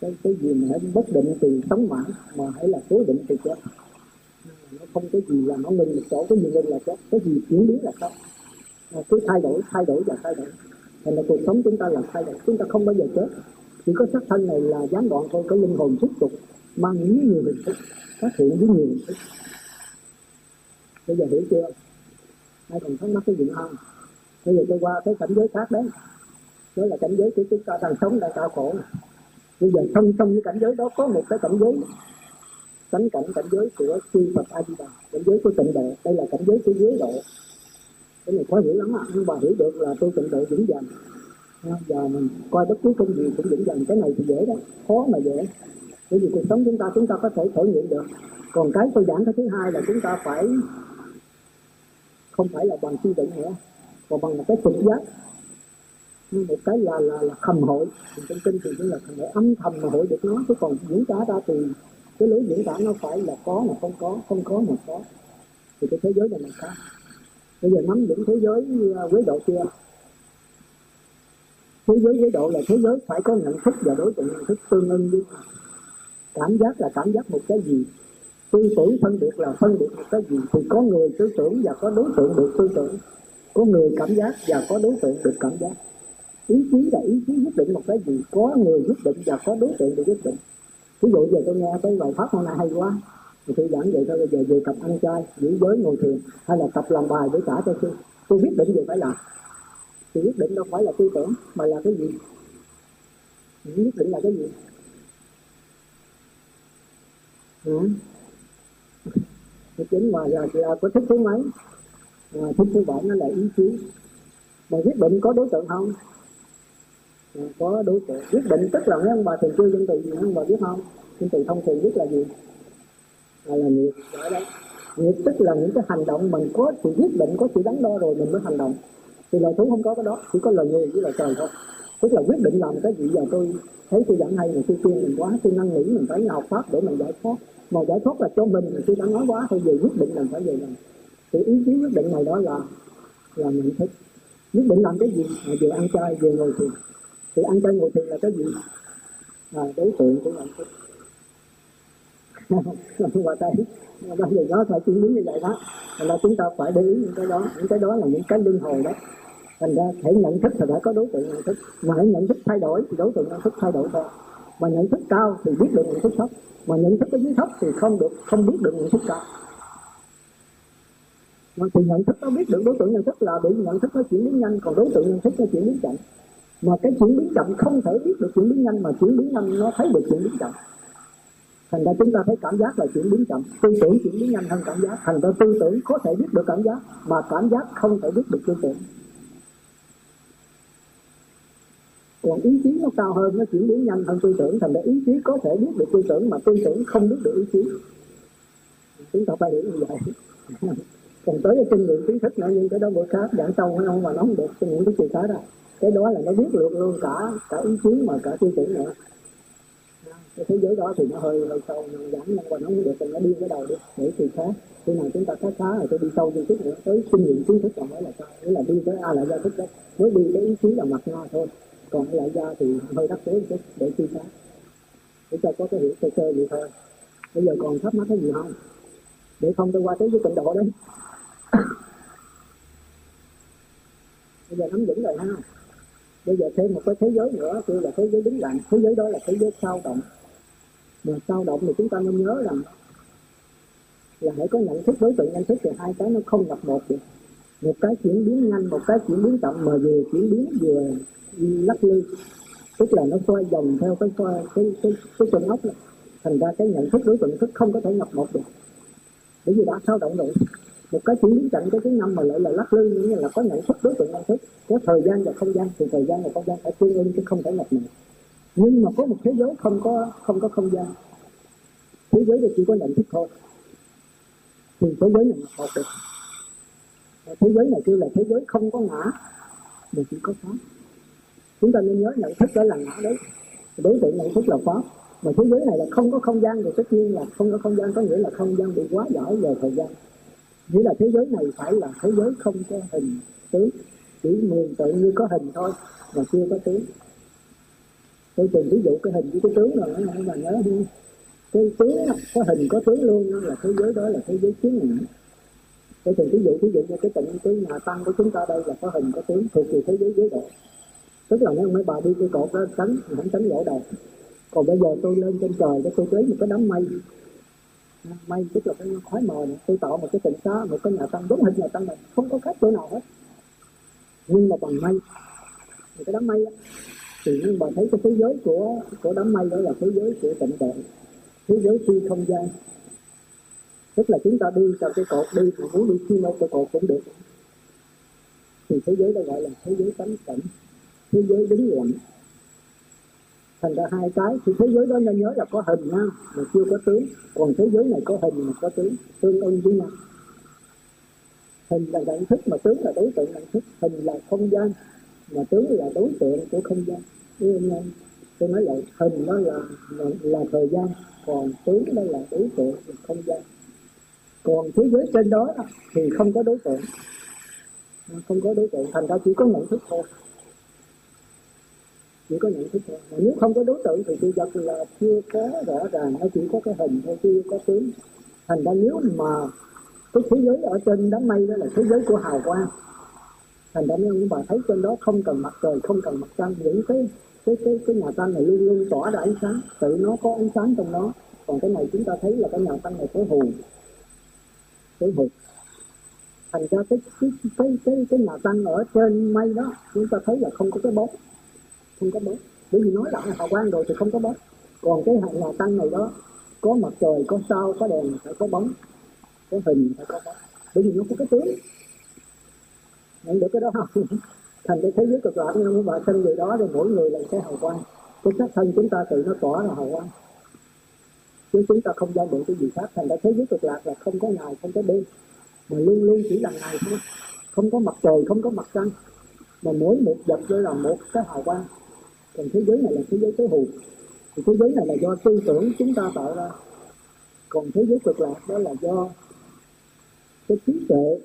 Cái cái gì mà bất định thì sống mãi mà hãy là cố định thì chết nó không có gì là nó ngừng một chỗ có gì ngừng là chết cái gì chuyển biến là không à, ờ, cứ thay đổi thay đổi và thay đổi. Thành là cuộc sống chúng ta là thay đổi chúng ta không bao giờ chết. Chỉ có xác thân này là gián đoạn thôi cái linh hồn tiếp tục mang những nhiều hình thức phát hiện với nhiều hình thức bây giờ hiểu chưa? Ai còn thắc mắc cái gì không? Bây giờ tôi qua cái cảnh giới khác đấy. Đó là cảnh giới của chúng ta đang sống đang đau khổ. Bây giờ song song với cảnh giới đó có một cái cảnh giới cảnh cảnh cảnh giới của chư Phật A Di Đà cảnh giới của tịnh độ đây là cảnh giới của giới độ. Cái này khó hiểu lắm ạ nhưng bà hiểu được là tôi tịnh độ vững dần và mình coi bất cứ công gì cũng vững dần cái này thì dễ đó khó mà dễ. Bởi vì cuộc sống chúng ta chúng ta có thể thử nghiệm được. Còn cái tôi giảng cái thứ hai là chúng ta phải không phải là bằng suy định nữa mà bằng một cái trực giác. Một cái là là, là thầm hội. Trong kinh thì cũng là thầm hội âm thầm mà hội được nó chứ còn diễn tả ra từ cái lối diễn tả nó phải là có mà không có không có mà có. Thì cái thế giới này là có. Bây giờ nắm vững thế giới à, quế độ kia thế giới quế độ là thế giới phải có nhận thức và đối tượng nhận thức tương ưng với cảm giác là cảm giác một cái gì? Tư tưởng phân biệt là phân biệt một cái gì? Thì có người tư tưởng và có đối tượng được tư tưởng. Có người cảm giác và có đối tượng được cảm giác. Ý chí là ý chí quyết định một cái gì? Có người quyết định và có đối tượng được quyết định ví dụ giờ tôi nghe cái bài pháp hôm nay hay quá thì tôi giảng vậy thôi bây giờ về tập ăn chay giữ giới ngồi thiền hay là tập làm bài để trả cho sư. Tôi quyết định gì phải làm. Thì quyết định đâu phải là tư tưởng mà là cái gì? Quyết định là cái gì? Ừ. chính mà giờ thì có thích thứ mấy? À, thích thứ bảy nó là ý chí. Mà quyết định có đối tượng không? Có đối tượng quyết định tức là mấy ông bà thường chưa dân từ gì mấy ông bà biết không? Dân từ thông thường biết là gì? Là, là nghiệp. Đấy nghiệp tức là những cái hành động mình có sự quyết định có sự đắn đo rồi mình mới hành động. Thì loài thú không có cái đó chỉ có lời người với lời trời thôi. Tức là quyết định làm cái gì giờ tôi thấy tôi giảng hay mà tôi khuyên mình quá tôi năn nỉ mình phải học pháp để mình giải thoát. Mà giải thoát là cho mình thì tôi đã nói quá thôi về quyết định mình phải về làm thì ý chí quyết định này đó là là nhận thức quyết định làm cái gì? Là vừa ăn chay vừa ngồi thiền thì ăn chay ngồi thiền là cái gì à, đối tượng của nhận thức và đây bây giờ nó phải chứng minh như vậy đó thành ra chúng ta phải để ý những cái đó những cái đó là những cái luân hồi đó thành ra hãy nhận thức thì phải có đối tượng nhận thức mà hãy nhận thức thay đổi thì đối tượng nhận thức thay đổi thôi mà nhận thức cao thì biết được nhận thức thấp mà nhận thức ở dưới thấp thì không được không biết được nhận thức cao mà thì nhận thức nó biết được đối tượng nhận thức là bị nhận thức nó chuyển biến nhanh còn đối tượng nhận thức nó chuyển biến chậm mà cái chuyển biến chậm không thể biết được chuyển biến nhanh mà chuyển biến nhanh nó thấy được chuyển biến chậm. Thành ra chúng ta thấy cảm giác là chuyển biến chậm. Tư tưởng chuyển biến nhanh hơn cảm giác. Thành ra tư tưởng có thể biết được cảm giác mà cảm giác không thể biết được tư tưởng. Còn ý chí nó cao hơn, nó chuyển biến nhanh hơn tư tưởng. Thành ra ý chí có thể biết được tư tưởng mà tư tưởng không biết được ý chí. Chúng ta phải hiểu như vậy. còn tới cái kinh nghiệm kiến thức nữa, nhưng cái đó bữa khác, giảng sâu hay không mà nó không được kinh nghiệm cái gì khác đó cái đó là nó biết được luôn, cả cả ý chí mà cả tư tưởng nữa. Cái thế giới đó thì nó hơi hơi sâu nhưng giảng nhưng mà nó không được thì nó đi cái đầu đi, để từ khác. Khi nào chúng ta khá khá rồi tôi đi sâu hơn chút nữa, tới kinh nghiệm kiến thức còn mới là sao nghĩa là đi tới a là ra thức đó. Mới đi cái ý chí là mặt nho thôi, còn lại ra thì hơi đắc tế chút, để suy xét để cho có cái hiểu sơ sơ vậy thôi. Bây giờ còn thắc mắc cái gì không? Để không tôi qua tới với tịnh độ đấy bây giờ nắm vững rồi ha. Bây giờ thêm một cái thế giới nữa, kêu là thế giới đứng lặng. Thế giới đó là thế giới sao động. Mà sao động thì chúng ta nên nhớ rằng là hãy có nhận thức đối tượng, nhận thức thì hai cái nó không gặp một được. Một cái chuyển biến nhanh, một cái chuyển biến chậm, mà vừa chuyển biến vừa lắc lư. Tức là nó xoay vòng theo cái xoay cái cái cái chân ốc này. thành ra cái nhận thức đối tượng thức không có thể nhập một được. Bởi vì đã sao động rồi một cái chuyển biến chậm cái thứ năm mà lại là lắc lư như là có nhận thức, đối tượng nhận thức. Có thời gian và không gian, thì thời gian và không gian phải tương ứng chứ không thể nhập một nhưng mà có một thế giới không có không có không gian. Thế giới thì chỉ có nhận thức thôi. Thì thế giới này một được thế giới này kêu là thế giới không có ngã, mà chỉ có pháp chúng ta nên nhớ nhận thức đó là ngã đấy. Đối tượng nhận thức là pháp mà thế giới này là không có không gian thì tất nhiên là không có không gian, có nghĩa là không gian bị quá giỏi về thời gian nghĩa là thế giới này phải là thế giới không có hình tướng chỉ mường tượng như có hình thôi mà chưa có tướng tôi từng ví dụ cái hình với cái tướng rồi, nó mà nhớ đi. Cái tướng có hình có tướng luôn, là thế giới đó là thế giới kiến ngã tôi từng ví dụ ví dụ như cái tịnh cái nhà tăng của chúng ta đây là có hình có tướng thuộc về thế giới giới độ. Tức là nếu mấy bà đi cái cột đó, tránh, không tránh lỗ đầu. Còn bây giờ tôi lên trên trời để tôi thấy một cái đám mây may tức là cái khói mờ này. Tôi tạo một cái tịnh xá, một cái nhà tăng, đúng hình nhà tăng này. Không có cách chỗ nào hết. Nhưng mà bằng mây thì cái đám mây á, thì nhưng mà thấy cái thế giới của của đám mây đó là thế giới của tịnh độ. Thế giới phi không gian. Tức là chúng ta đi trong cái cột, đi thì muốn đi xuyên đâu cái cột cũng được. Thì thế giới đó gọi là thế giới tánh cảnh. Thế giới đứng lặng thành ra hai cái. Thì thế giới đó nên nhớ là có hình nha mà chưa có tướng. Còn thế giới này có hình mà có tướng. Tương ưng với nhau. Hình là nhận thức mà tướng là đối tượng nhận thức. Hình là không gian mà tướng là đối tượng của không gian. Tôi nói lại hình đó là là, là thời gian còn tướng đó là đối tượng là không gian. Còn thế giới trên đó thì không có đối tượng. Không có đối tượng thành ra chỉ có nhận thức thôi chỉ có nhận thức thôi. Mà nếu không có đối tượng thì sự vật là chưa có rõ ràng nó chỉ có cái hình thôi chưa có tướng. Thành ra nếu mà cái thế giới ở trên đám mây đó là thế giới của hào quang thành ra nếu bà thấy trên đó không cần mặt trời không cần mặt trăng những cái cái cái cái nhà tăng này luôn luôn tỏa ra ánh sáng tự nó có ánh sáng trong nó còn cái này chúng ta thấy là cái nhà tăng này tối hù cái hù. Thành ra cái cái cái cái, cái nhà tăng ở trên mây đó chúng ta thấy là không có cái bóng không có bóng bởi vì nói là hào quang rồi thì không có bóng còn cái nhà tăng này đó, có mặt trời, có sao, có đèn, phải có bóng, có hình, phải có bóng. Bởi vì nó có cái tướng. Nhận được cái đó không thành cái thế giới cực lạc, nhưng mà thân sinh người đó thì mỗi người là cái hào quang. Cái xác thân chúng ta tự nó tỏa là hào quang. Chứ chúng ta không gian được cái gì khác. Thành ra thế giới cực lạc là không có ngày, không có đêm. Mà luôn luôn chỉ là ngày thôi. Không có mặt trời, không có mặt trăng. Mà mỗi một vật đây là một cái hào quang còn thế giới này là thế giới tối hù. Thì thế giới này là do tư tưởng chúng ta tạo ra. Còn thế giới cực lạc đó là do cái trí tuệ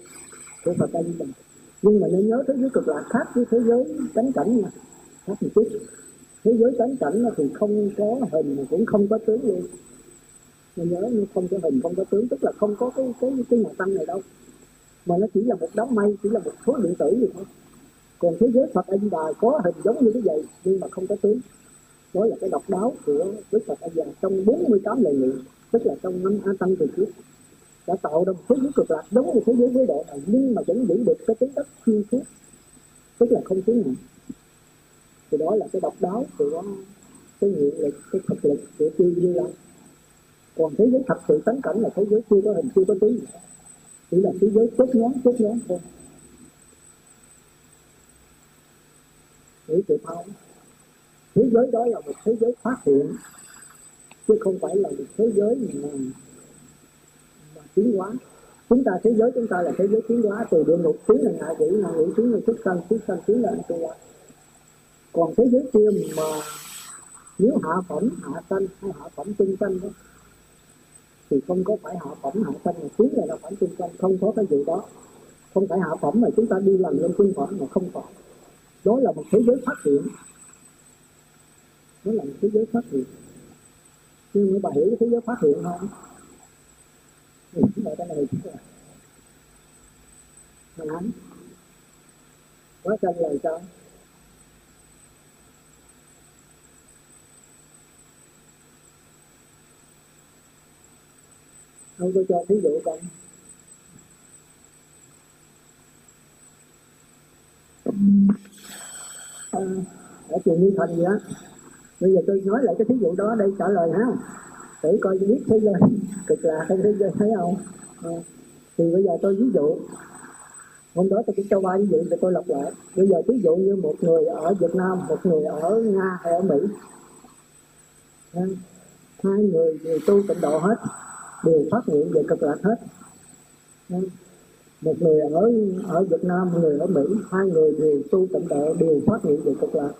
của Phật A Di Đà. Nhưng mà nên nhớ thế giới cực lạc khác với thế giới cánh cảnh mà khác một chút. Thế giới cánh cảnh thì không có hình mà cũng không có tướng luôn. Mình nhớ nó không có hình, không có tướng, tức là không có cái cái cái nhà tăng này đâu. Mà nó chỉ là một đám mây, chỉ là một số điện tử gì thôi còn thế giới Phật A Di Đà có hình giống như cái vậy, nhưng mà không có tướng. Đó là cái độc đáo của Đức Phật A Di Đà trong 48 lời nguyện, tức là trong năm A Tăng từ trước. Đã tạo ra một thế giới cực lạc giống như thế giới với độ này, nhưng mà vẫn giữ được cái tính chất chuyên suốt tức là không tướng này thì đó là cái độc đáo của cái nguyện lực, cái thực lực của chư như lai còn thế giới thật sự tánh cảnh là thế giới chưa có hình, chưa có tướng. Chỉ là thế giới chốt nhóm chốt nhóm thôi. Nghĩ tự thao thế giới đó là một thế giới phát hiện chứ không phải là một thế giới mà, mà tiến hóa. Chúng ta thế giới chúng ta là thế giới tiến hóa từ địa ngục tiến là ngạ quỷ ngạ quỷ tiến là xuất sanh xuất sanh tiến là anh hóa còn thế giới kia mà nếu hạ phẩm hạ sanh hay hạ phẩm trung sanh đó thì không có phải hạ phẩm hạ sanh mà tiến là phẩm trung sanh. Không có cái gì đó. Không phải hạ phẩm mà chúng ta đi lần lên trung phẩm mà không phải đó là một thế giới phát triển. Đó là một thế giới phát triển. Nhưng mà bà hiểu thế giới phát triển không? Thì chúng ta cái này ta là ánh, quá chân lời sao không tôi cho thí dụ con Ờ, ở trường Như Thành gì á. Bây giờ tôi nói lại cái thí dụ đó đây trả lời ha. Để coi biết thế giới cực lạc không thế giới thấy không? À, thì bây giờ tôi ví dụ. Hôm đó tôi cũng cho ba ví dụ để tôi lặp lại. Bây giờ ví dụ như một người ở Việt Nam một người ở Nga hay ở Mỹ. À, hai người đều tu tịnh độ hết đều phát nguyện về cực lạc hết. À, một người ở ở Việt Nam một người ở Mỹ hai người đều tu tịnh độ đều phát hiện về cực lạc.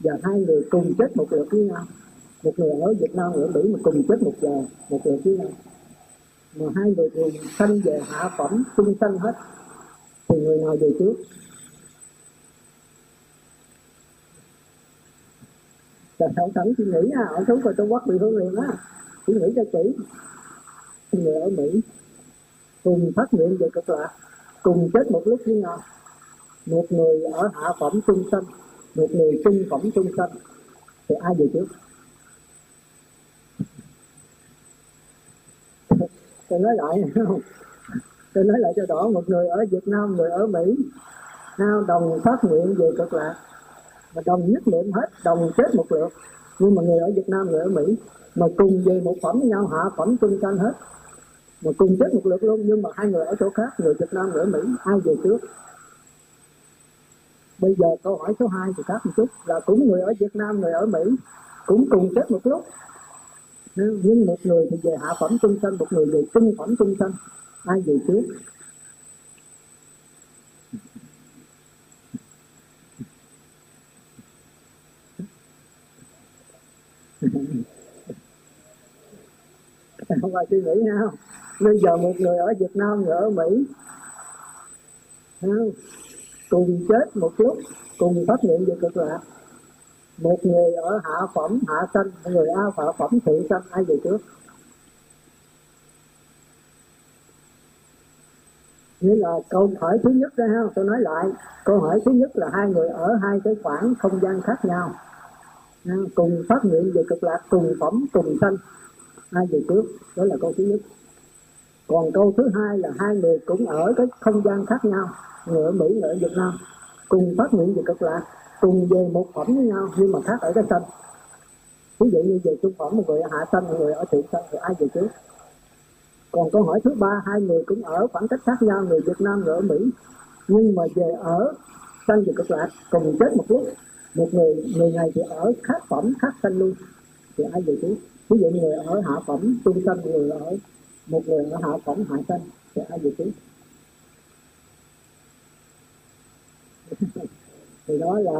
Và hai người cùng chết một lượt với nhau. Một người ở Việt Nam ở Mỹ mà cùng chết một giờ một lượt với nhau. Mà hai người cùng sanh về hạ phẩm chung sanh hết thì người nào về trước? Là sẵn thẳng suy nghĩ à, ở sống coi tôi quắc bị hương liền á. Suy nghĩ cho kỹ. Người ở Mỹ. Cùng phát nguyện về cực lạc, Cùng chết một lúc với nhau. Một người ở hạ phẩm trung sanh một người trung phẩm trung sanh thì ai về trước? Tôi nói lại không tôi nói lại cho rõ, một người ở Việt Nam, người ở Mỹ nào đồng phát nguyện về cực lạc. Và đồng nhất niệm hết, đồng chết một lượt. Nhưng mà người ở Việt Nam, người ở Mỹ, mà cùng về một phẩm với nhau, hạ phẩm trung sanh hết mà cùng chết một lượt luôn nhưng mà hai người ở chỗ khác, người Việt Nam, người ở Mỹ, ai về trước? Bây giờ câu hỏi số 2 thì khác một chút. Là cũng người ở Việt Nam, người ở Mỹ, cũng cùng chết một lúc. Nhưng một người thì về hạ phẩm trung sanh, một người về trung phẩm trung sanh. Ai về trước? Không phải suy nghĩ nhau bây giờ một người ở Việt Nam, người ở Mỹ cùng chết một lúc cùng phát nguyện về cực lạc. Một người ở hạ phẩm, hạ sanh, một người a hạ phẩm thượng sanh, ai về trước? Nghĩa là câu hỏi thứ nhất đó ha, tôi nói lại. Câu hỏi thứ nhất là hai người ở hai cái khoảng không gian khác nhau. Cùng phát nguyện về cực lạc, cùng phẩm, cùng sanh, ai về trước? Đó là câu thứ nhất còn câu thứ hai là hai người cũng ở cái không gian khác nhau người ở Mỹ người ở Việt Nam, cùng phát nguyện về cực lạc, cùng về một phẩm với nhau, nhưng mà khác ở cái sân. Ví dụ như về trung phẩm một người ở hạ sân một người ở thượng sân thì ai về trước? Còn câu hỏi thứ ba, hai người cũng ở khoảng cách khác nhau, người Việt Nam, người ở Mỹ, nhưng mà về ở sanh về cực lạc, cùng chết một lúc. Một người người này thì ở khác phẩm, khác sanh luôn, thì ai về trước? Ví dụ người ở hạ phẩm, trung sanh người ở một người ở hạ phẩm hạ sinh sẽ ở vị trí thì đó là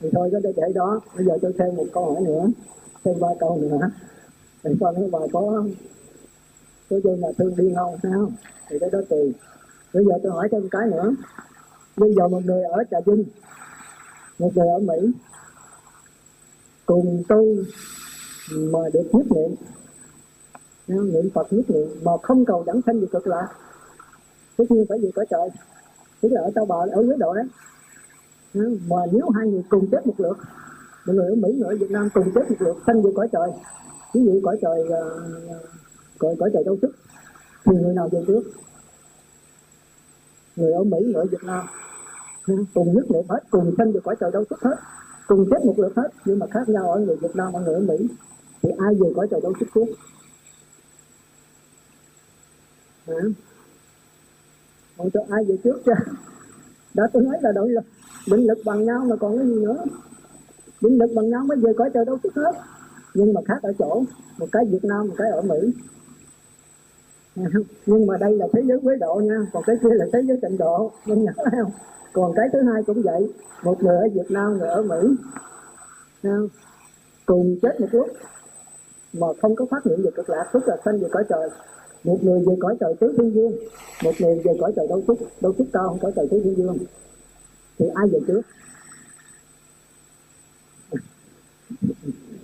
thì thôi có để, để đó. Bây giờ tôi thêm một câu hỏi nữa. Thêm ba câu nữa. Thì con thấy bà có có dây là thương điên không sao thì cái đó tùy. Bây giờ tôi hỏi thêm cái nữa. Bây giờ một người ở trà vinh một người ở mỹ cùng tu mà được nhất niệm niệm phật nhất niệm mà không cầu dẫn sanh về cực lạc tất nhiên phải về cõi trời. Tức là ở tao bờ ở dưới độ đấy. Ừ, mà nếu hai người cùng chết một lượt một người ở mỹ người ở việt nam cùng chết một lượt sanh về cõi trời. Ví dụ cõi trời ờ, cõi, cõi trời đâu sức thì người nào về trước? Người ở mỹ người ở việt nam. Ừ, cùng nhất niệm hết cùng sanh về cõi trời đâu sức hết cùng chết một lượt hết. Nhưng mà khác nhau ở người việt nam ở người ở mỹ thì ai về cõi trời đâu sức trước? Hả? Còn cho ai về trước chưa? đã tôi nói là đội lực, định lực bằng nhau mà còn cái gì nữa? Định lực bằng nhau mới về cõi trời đâu sức hết nhưng mà khác ở chỗ, một cái việt nam, một cái ở mỹ. Nhưng mà đây là thế giới quế độ nha, còn cái kia là thế giới tịnh độ nên nhớ không? Còn cái thứ hai cũng vậy, một người ở việt nam, người ở mỹ. Cùng chết một lúc mà không có phát hiện được cực lạc, tức là sanh về cõi trời một người về cõi trời tứ thiên dương một người về cõi trời đâu xúc đâu xúc cao không cõi trời tứ thiên dương thì ai về trước?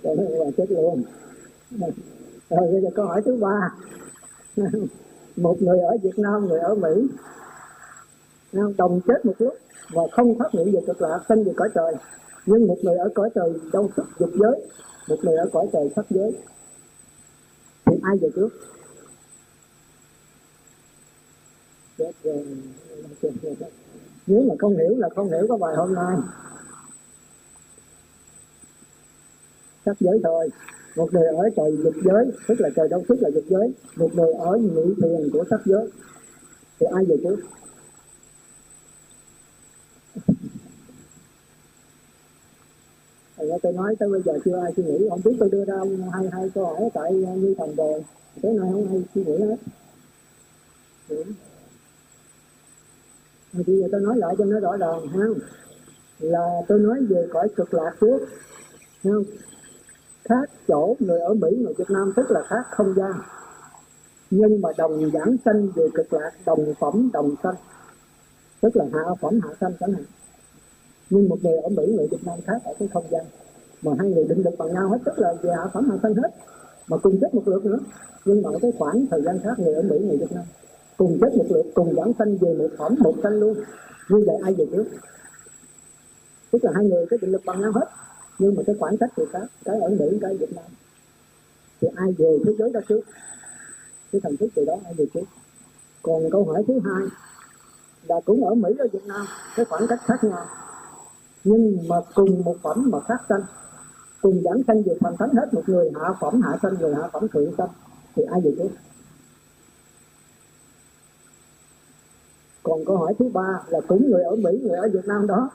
Rồi là chết luôn. Rồi bây giờ câu hỏi thứ ba. Một người ở Việt Nam, người ở Mỹ đồng chết một lúc và không phát hiện về cực lạc sinh về cõi trời. Nhưng một người ở cõi trời đâu xuất dục giới, một người ở cõi trời sắc giới. Thì ai về trước? Chết rồi nếu mà không hiểu là không hiểu cái bài hôm nay. Sắc giới thôi. Một người ở trời dục giới, tức là trời đâu thức là dục giới. Một người ở nhị thiền của sắc giới. Thì ai về trước? Rồi tôi nói tới bây giờ chưa ai suy nghĩ. Không biết tôi đưa ra hai hai câu hỏi tại như thần rồi cái này không ai suy nghĩ hết rồi bây giờ tôi nói lại cho nó rõ ràng ha là tôi nói về cõi cực lạc trước không? Khác chỗ người ở Mỹ, người Việt Nam tức là khác không gian. Nhưng mà đồng giảng sanh về cực lạc, đồng phẩm, đồng sanh. Tức là hạ phẩm, hạ sanh chẳng hạn. Nhưng một người ở Mỹ, người Việt Nam khác ở cái không gian. Mà hai người định lực bằng nhau hết, tức là về hạ phẩm, hạ sanh hết. Mà cùng chết một lượt nữa. Nhưng mà cái khoảng thời gian khác, người ở Mỹ, người Việt Nam cùng chết một lượt, cùng giảng sanh về một phẩm, một sanh luôn. Như vậy ai về trước? Tức là hai người cái định lực bằng nhau hết. Nhưng mà cái khoảng cách thì khác cái ở mỹ cái việt nam. Thì ai về thế giới đó trước? Cái thần thức từ đó ai về trước? Còn câu hỏi thứ hai là cũng ở mỹ, ở việt nam, cái khoảng cách khác nhau. Nhưng mà cùng một phẩm mà khác sanh. Cùng giảng sanh về phần thánh hết một người, hạ phẩm, hạ sanh người hạ phẩm thượng sanh. Thì ai về trước? Còn câu hỏi thứ ba là cũng người ở mỹ người ở việt nam đó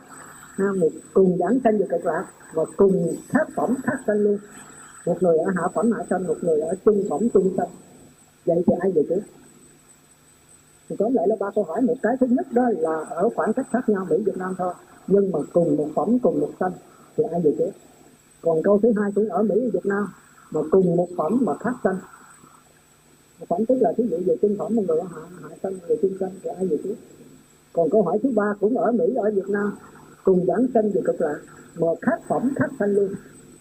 ha, một cùng giảng sanh về cực lạc và cùng khác phẩm khác sanh luôn. Một người ở hạ phẩm hạ sanh một người ở trung phẩm trung sanh. Vậy thì ai về chứ? Thì tóm lại là ba câu hỏi. Một cái thứ nhất đó là ở khoảng cách khác nhau mỹ việt nam thôi nhưng mà cùng một phẩm cùng một sanh. Thì ai về chứ? Còn câu thứ hai cũng ở mỹ việt nam mà cùng một phẩm mà khác sanh phẩm tức là thí dụ về trung phẩm một người ở hạ hạ sanh người trung sanh thì ai về trước? Còn câu hỏi thứ ba cũng ở mỹ, ở việt nam, cùng giảng sanh về cực lạc, mà khác phẩm, khác sanh luôn.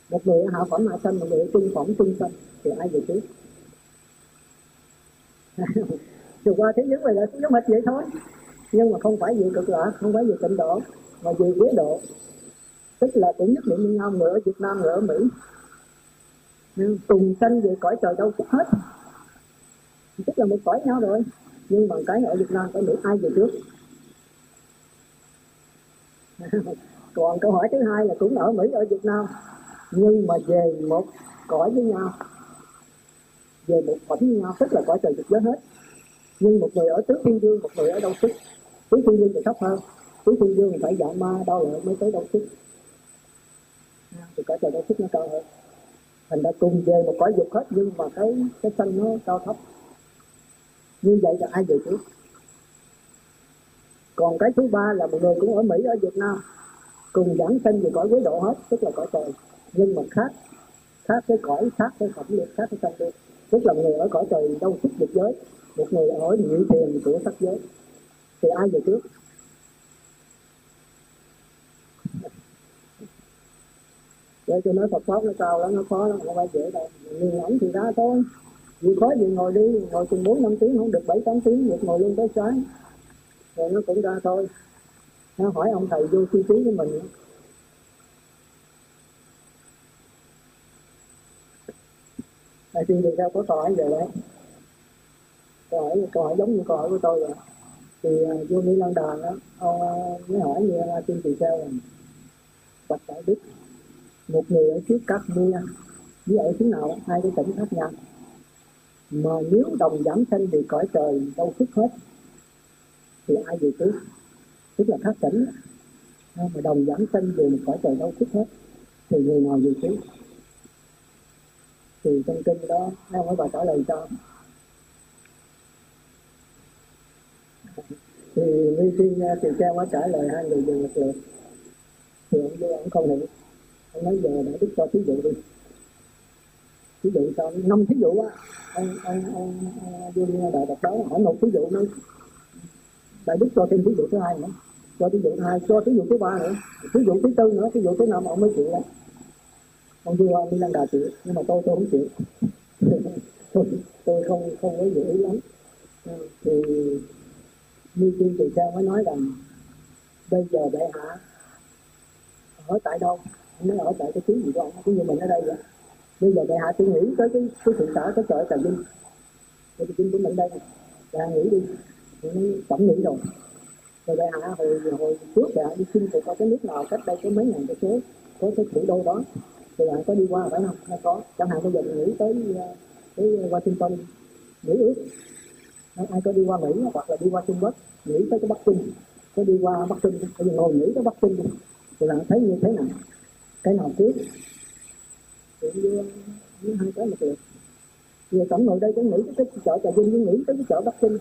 Một người hạ phẩm, hạ sanh, một người trung phẩm trung sanh thì ai về trước? Dù qua thế giới này là giống hệt vậy thôi. Nhưng mà không phải về cực lạc, không phải về tịnh độ, mà về quế độ. Tức là cũng nhất định như nhau, người ở Việt Nam, người ở Mỹ. Cùng sanh về cõi trời đâu cũng hết tức là một cõi nhau rồi. Nhưng mà cái ở Việt Nam phải Mỹ ai về trước? Còn câu hỏi thứ hai là cũng ở Mỹ, ở Việt Nam. Nhưng mà về một cõi với nhau, về một cõi với nhau, tức là cõi trời cực giới hết. Nhưng một người ở tứ thiên dương một người ở đâu sức tứ thiên dương thì thấp hơn. Tứ thiên dương phải dạng ma, đau lợi mới tới đâu sức thì cõi trời đâu sức nó cao hơn. Thành ra cùng về một cõi dục hết, nhưng mà cái cái sanh nó cao thấp như vậy là ai về trước còn cái thứ ba là một người cũng ở Mỹ, ở Việt Nam. Cùng giảng sinh về cõi quế độ hết, tức là cõi trời nhưng mà khác khác cái cõi, khác cái phẩm liệt khác cái tâm liệt tức là người ở cõi trời đâu xuất được giới. Một người ở nhị thiền của sắc giới. Thì ai về trước? Để cho nói Phật pháp nó cao lắm, nó khó lắm, không phải dễ đâu. Người ảnh thì ra thôi vì khó gì ngồi đi ngồi chừng bốn năm tiếng không được bảy tám tiếng được ngồi luôn tới sáng. Rồi nó cũng ra thôi. Nó hỏi ông thầy vô chi phí với mình. Tại tiên thì sao có câu hỏi vậy đấy. Câu hỏi câu hỏi giống như câu hỏi của tôi rồi thì à, uh, vô Mỹ Lan Đàn đó ông uh, mới hỏi như là tiên tỳ sao rồi bạch đại đức một người ở trước các mia với ở xứ nào? Hai cái tỉnh khác nhau mà nếu đồng giảm sanh thì cõi trời đâu xuất hết. Thì ai về trước tức là khác tỉnh. Mà đồng giảm sanh về một cõi trời đâu xuất hết. Thì người nào về trước thì trong kinh đó, nó mới bà trả lời cho. Thì Ni Tiên thì cha mới trả lời hai người về một lượt thì ông vô ông không hiểu. Ông nói giờ để đức cho thí dụ đi. Thí dụ cho năm thí dụ á ông ông ông vô đại đọc đó. Hỏi một ví dụ nữa đại đức cho thêm ví dụ thứ hai nữa. Cho ví dụ thứ hai cho ví dụ thứ ba nữa. Ví dụ thứ tư nữa ví dụ thứ năm ông mới chịu đó ông vua đi lăng đà chịu. Nhưng mà tôi tôi không chịu. Tôi, tôi không không có dễ ý lắm. Ừ, thì như tiên từ cha mới nói rằng bây giờ đại hạ ở tại đâu? Nó ở tại cái tiếng gì của ông? Cũng như mình ở đây vậy bây giờ đại hạ tôi nghĩ tới cái cái sự xã cái chợ trà vinh cái kinh của mình đây đại hạ nghĩ đi. Nó tổng nghĩ rồi. Rồi đại hạ hồi hồi trước đại hạ đi xin thì cái nước nào cách đây có mấy ngàn cái số, có cái thủ đô đó. Thì bạn có đi qua phải không? Hay có? Chẳng hạn bây giờ mình nghĩ tới tới Washington, Mỹ ước. Ai có đi qua Mỹ hoặc là đi qua Trung Quốc, nghĩ tới cái Bắc Kinh. Có đi qua Bắc Kinh bây giờ ngồi nghĩ tới Bắc Kinh thì bạn thấy như thế nào? Cái nào trước? Thì với như hai cái một lượt. Người tổng ngồi đây cũng nghĩ tới cái chợ trà vinh với nghĩ tới cái chợ Bắc Kinh.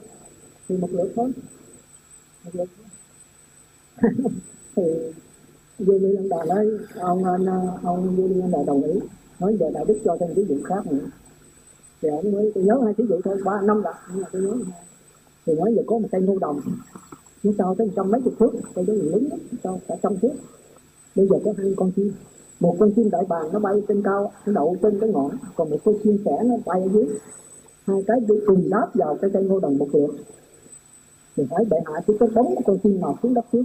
Thì một lượt thôi. Một lượt thì vô vi ông Đà nói ông, anh, ông vô vi ông Đà đồng ý nói về đại đức cho thêm ví dụ khác nữa. Thì ông mới, tôi nhớ hai ví dụ thôi, ba năm rồi, nhưng mà tôi nhớ thì nói giờ có một cây ngô đồng. Nó cho tới trăm mấy chục thước, cây đó lớn lắm cho cả trăm thước. Bây giờ có hai con chim một con chim đại bàng nó bay trên cao, nó đậu trên cái ngọn, còn một con chim sẻ nó bay ở dưới. Hai cái đi cùng đáp vào cái cây ngô đồng một lượt. Thì phải bệ hạ chỉ có đóng con chim nào xuống đất trước.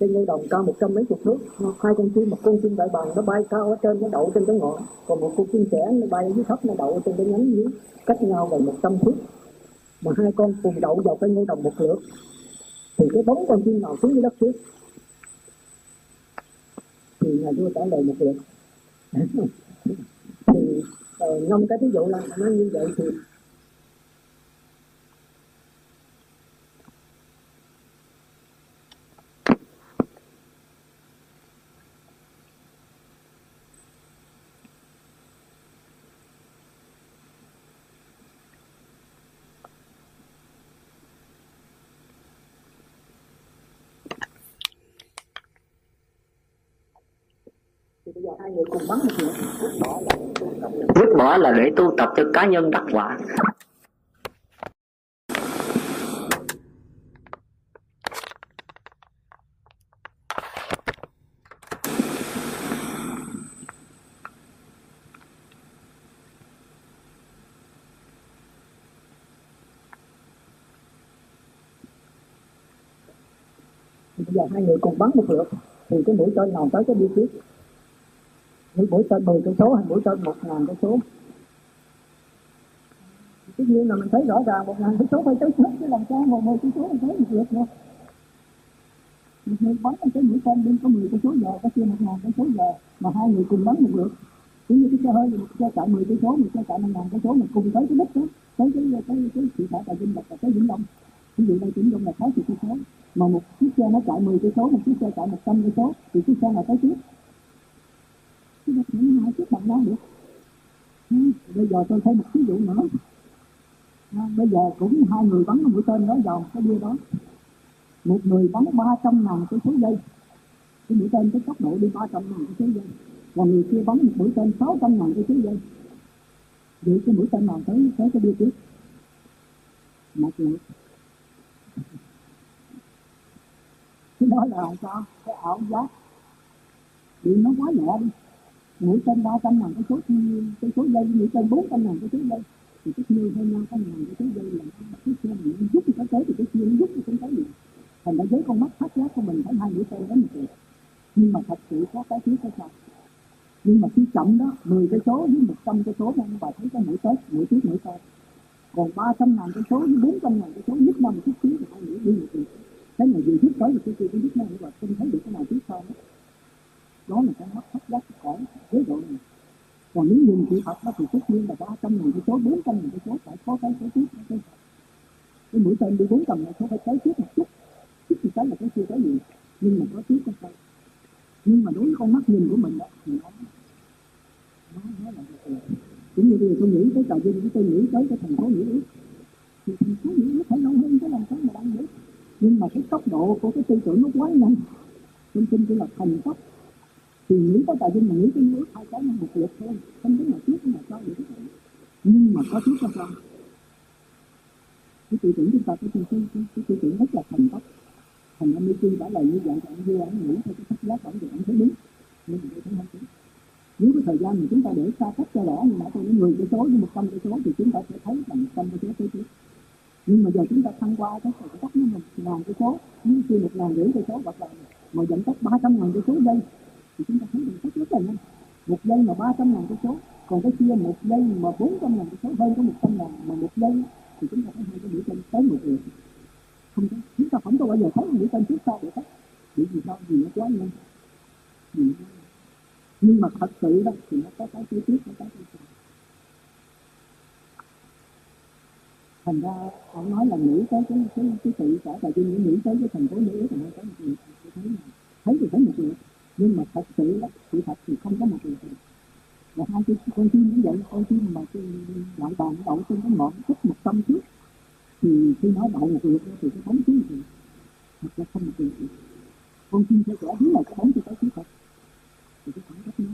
Cây ngô đồng cao một trăm mấy chục thước hai con chim, một con chim đại bàng nó bay cao ở trên, nó đậu trên cái ngọn, còn một con chim sẻ nó bay ở dưới thấp, nó đậu trên cái nhánh dưới, cách nhau gần một trăm thước. Mà hai con cùng đậu vào cây ngô đồng một lượt. Thì cái bóng con chim nào xuống dưới đất trước? Thì nhà vua trả lời một lượt thì ờ, uh, ngâm cái ví dụ là nó như vậy thì bây giờ hai người cùng bắn một lượt vứt bỏ là để tu tập cho cá nhân đắc quả. Bây giờ hai người cùng bắn một lượt, thì cái mũi tên nào tới cái đi trước mỗi mũi tên 10 cây số hay mỗi tên một ngàn cây số. Tất nhiên là mình thấy rõ ràng một ngàn cây số phải tới hết chứ làm sao một mười cây số mình thấy một lượt nữa một người bắn cái mũi tên đi có 10 cây số giờ có kia một ngàn cây số giờ mà hai người cùng bắn một lượt cũng như cái xe hơi một xe chạy 10 cây số một xe chạy một ngàn cây số mà cùng tới cái đích đó. Tới cái cái cái, cái thị xã Trà Vinh và tới Vĩnh Long. Ví dụ đây Vĩnh Long là 60 cây số mà một chiếc xe nó chạy 10 cây số một chiếc xe chạy 100 cây số thì chiếc xe nào tới trước? Chứ đâu thể hai chiếc bằng đó được bây giờ tôi thấy một ví dụ nữa à, bây giờ cũng hai người bắn mũi tên đó vào cái bia đó một người bắn ba trăm ngàn cái số dây. cái mũi tên cái tốc độ đi ba trăm ngàn cái số dây. và người kia bắn một mũi tên sáu trăm ngàn cái số dây. vậy cái mũi tên nào tới tới cái bia trước. một lượt cái đó là sao cái ảo giác vì nó quá nhẹ đi mũi tên ba trăm ngàn cái số cái số dây mũi tên bốn trăm ngàn cái số dây thì cái kia hơn năm trăm ngàn cái số dây là cái kia mình giúp thì có tới, thì cái kia nó giúp thì không tới được thành ra với con mắt phát giác của mình phải hai mũi tên đó một được nhưng mà thật sự có cái thứ cái sao nhưng mà khi chậm đó 10 cái số với 100 cái số mà bà thấy cái mũi tết mũi tiết mũi tết còn 300 ngàn cái số với 400 ngàn cái số nhất năm chút xíu thì hai mũi đi một được cái này vừa giúp tới thì cái kia cũng biết năm và không thấy được cái nào trước sau đó đó là cái mắt phát giác của chế độ này. Còn nếu dùng kỹ thuật đó thì tất nhiên là ba trăm người cái số bốn trăm người cái số phải có cái số tiếp cái cái mũi tên đi 400 ngàn số phải tới tiếp một chút. Chút thì cái là cái chưa tới gì, nhưng mà có tiếp không sau nhưng mà đối với con mắt nhìn của mình đó, thì nó nó nó là cũng như bây giờ tôi nghĩ tới trà vinh, tôi nghĩ tới cái thành phố nghĩa ước thì thành phố nghĩa ước phải lâu hơn cái làm sao mà đang nghĩ nhưng mà cái tốc độ của cái tư tưởng nó quá nhanh. Nên tin chỉ là thành tốc thì những cái tài vinh mà nghĩ cái nước hai cái nó một lượt thôi, không biết là trước mà sao được nhưng mà có trước có sau. Cái tư tưởng chúng ta cái tư tưởng, cái tư tưởng rất là thành tốc. Thành ra mới chi trả lời như vậy thì ông vua ông nghĩ theo cái sách giác ông thì ông thấy đúng. Nhưng mà tôi thấy không đúng. Nếu cái thời gian mà chúng ta để xa cách cho rõ như nãy tôi nói 10 cái số với 100 cái số thì chúng ta sẽ thấy là 100 cái số tới trước nhưng mà giờ chúng ta thăng qua cái thời cách nó một ngàn cái số nếu khi một ngàn rưỡi cái số hoặc là mà dẫn tốc 300 ngàn cái số đây thì chúng ta thấy được tốc rất là nhanh. Một giây mà 300 ngàn cái số, còn cái kia một giây mà 400 ngàn cái số, hơn có 100 ngàn mà một giây, thì chúng ta thấy hai cái mũi tên tới một người. Không có, chúng ta không có bao giờ thấy mũi tên trước sau được hết. Bởi vì sao vì nó quá nhanh. Vì nhưng mà thật sự đó, thì nó có cái chi tiết, nó có cái sau thành ra, ông nói là nghĩ tới cái cái cái sự cả tài chính nghĩ tới cái thành phố mỹ, thì không có một người thấy mà thấy thì thấy một người nhưng mà thật sự đó sự thật thì không có một người và hai cái con chim cũng vậy, con chim mà cái loại bàn đậu trên cái ngọn khúc một trăm trước thì khi nó đậu một việc thì cái bóng xuống thì thật ra không một lượt con chim sẽ rõ đúng là cái bóng cho cái phía thật. Thì cái khoảng cách nó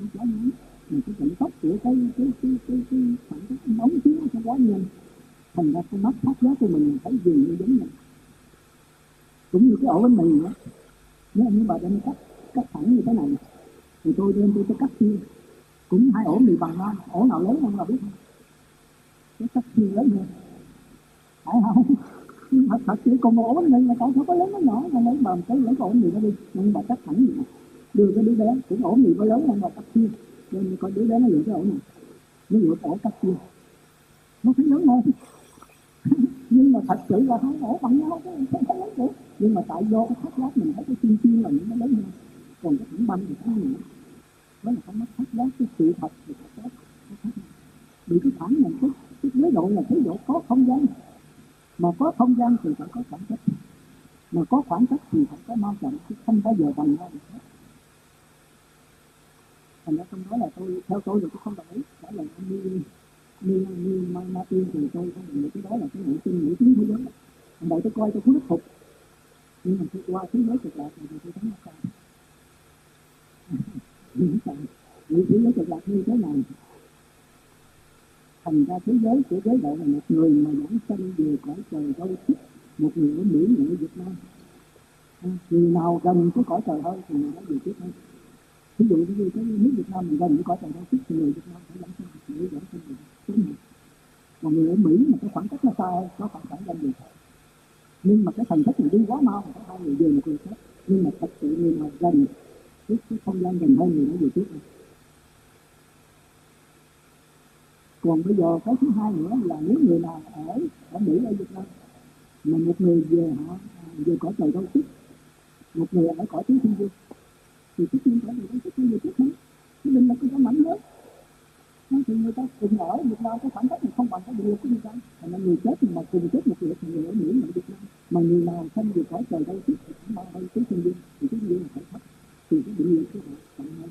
nó quá ngắn. Mà cái vận tốc của cái cái cái cái cái khoảng cách bóng xuống nó quá nhanh. Thành ra cái mắt phát giác của mình phải dừng như giống này cũng như cái ổ bánh mì nữa nếu như bà đem cắt cắt thẳng như thế này. Thì tôi đem tôi tôi cắt kia cũng hai ổ mì bằng nhau ổ nào lớn hơn là biết không? Cái cắt kia lớn hơn. Phải không? Thật thật chỉ còn một ổ bánh mì mà tại sao có lớn nó nhỏ? Mà lấy bầm cái lấy ổ mì nó đi. Nhưng mà cắt thẳng gì? Mà đưa cái đứa bé, cũng ổ mì có lớn hơn mà cắt kia nên coi đứa bé nó lựa cái ổ này. Nó lựa ổ cắt kia nó phải lớn hơn. Nhưng mà thật sự là hai ổ bằng nhau cái không có lớn được. Nhưng mà tại do cái khác giác mình thấy cái chiên chiên là những nó lớn hơn còn cái thẳng băng thì không nữa đó là con mắt phát giác cái sự thật thì phát giác bị cái phản nhận thức, cái giới độ là giới độ có không gian mà có không gian thì phải có khoảng cách mà có khoảng cách thì phải có mau chậm, chứ không bao giờ bằng nhau được hết thành ra trong đó là tôi theo tôi là tôi không đồng ý đó là anh như như đi ma ma tiên thì tôi không đồng ý cái đó là cái nội tin nổi tiếng thế giới thành vậy tôi coi tôi cũng rất phục nhưng mà tôi qua thế giới cực lạc thì tôi thấy nó sao những sao những thế giới cực lạc như thế này thành ra thế giới của giới độ là một người mà giảng sanh về cõi trời đâu thích, một người ở mỹ người ở việt nam. À, người nào gần cái cõi trời hơn thì người đó về trước hơn. Ví dụ như cái nước việt nam mình gần cái cõi trời đâu thích thì người việt nam phải giảng sanh người giảng sanh về cái này còn người ở mỹ mà cái khoảng cách nó xa hơn có khoảng khoảng gần được. Nhưng mà cái thành tích mình đi quá mau hai người về một người khác. Nhưng mà thật sự người nào gần cái, cái không gian gần hơn người đó về trước hơn còn bây giờ cái thứ hai nữa là nếu người nào ở ở mỹ ở việt nam mà một người về họ về cõi trời đâu thích một người ở cõi tiếng thiên vương. Thì cái nhiên cõi người đâu thích người thích hơn chứ đừng là cái có mảnh lớn nó thì người ta cùng ở Việt Nam cái khoảng cách này không bằng cái điều của người ta. Thành ra người chết mà cùng chết một lượt thì người ở Mỹ ở Việt Nam. Mà người nào không về cõi trời đâu thích thì cũng mang hơn tứ thiên vương thì tứ thiên vương là phải thấp thì cái định lượng cái này mạnh hơn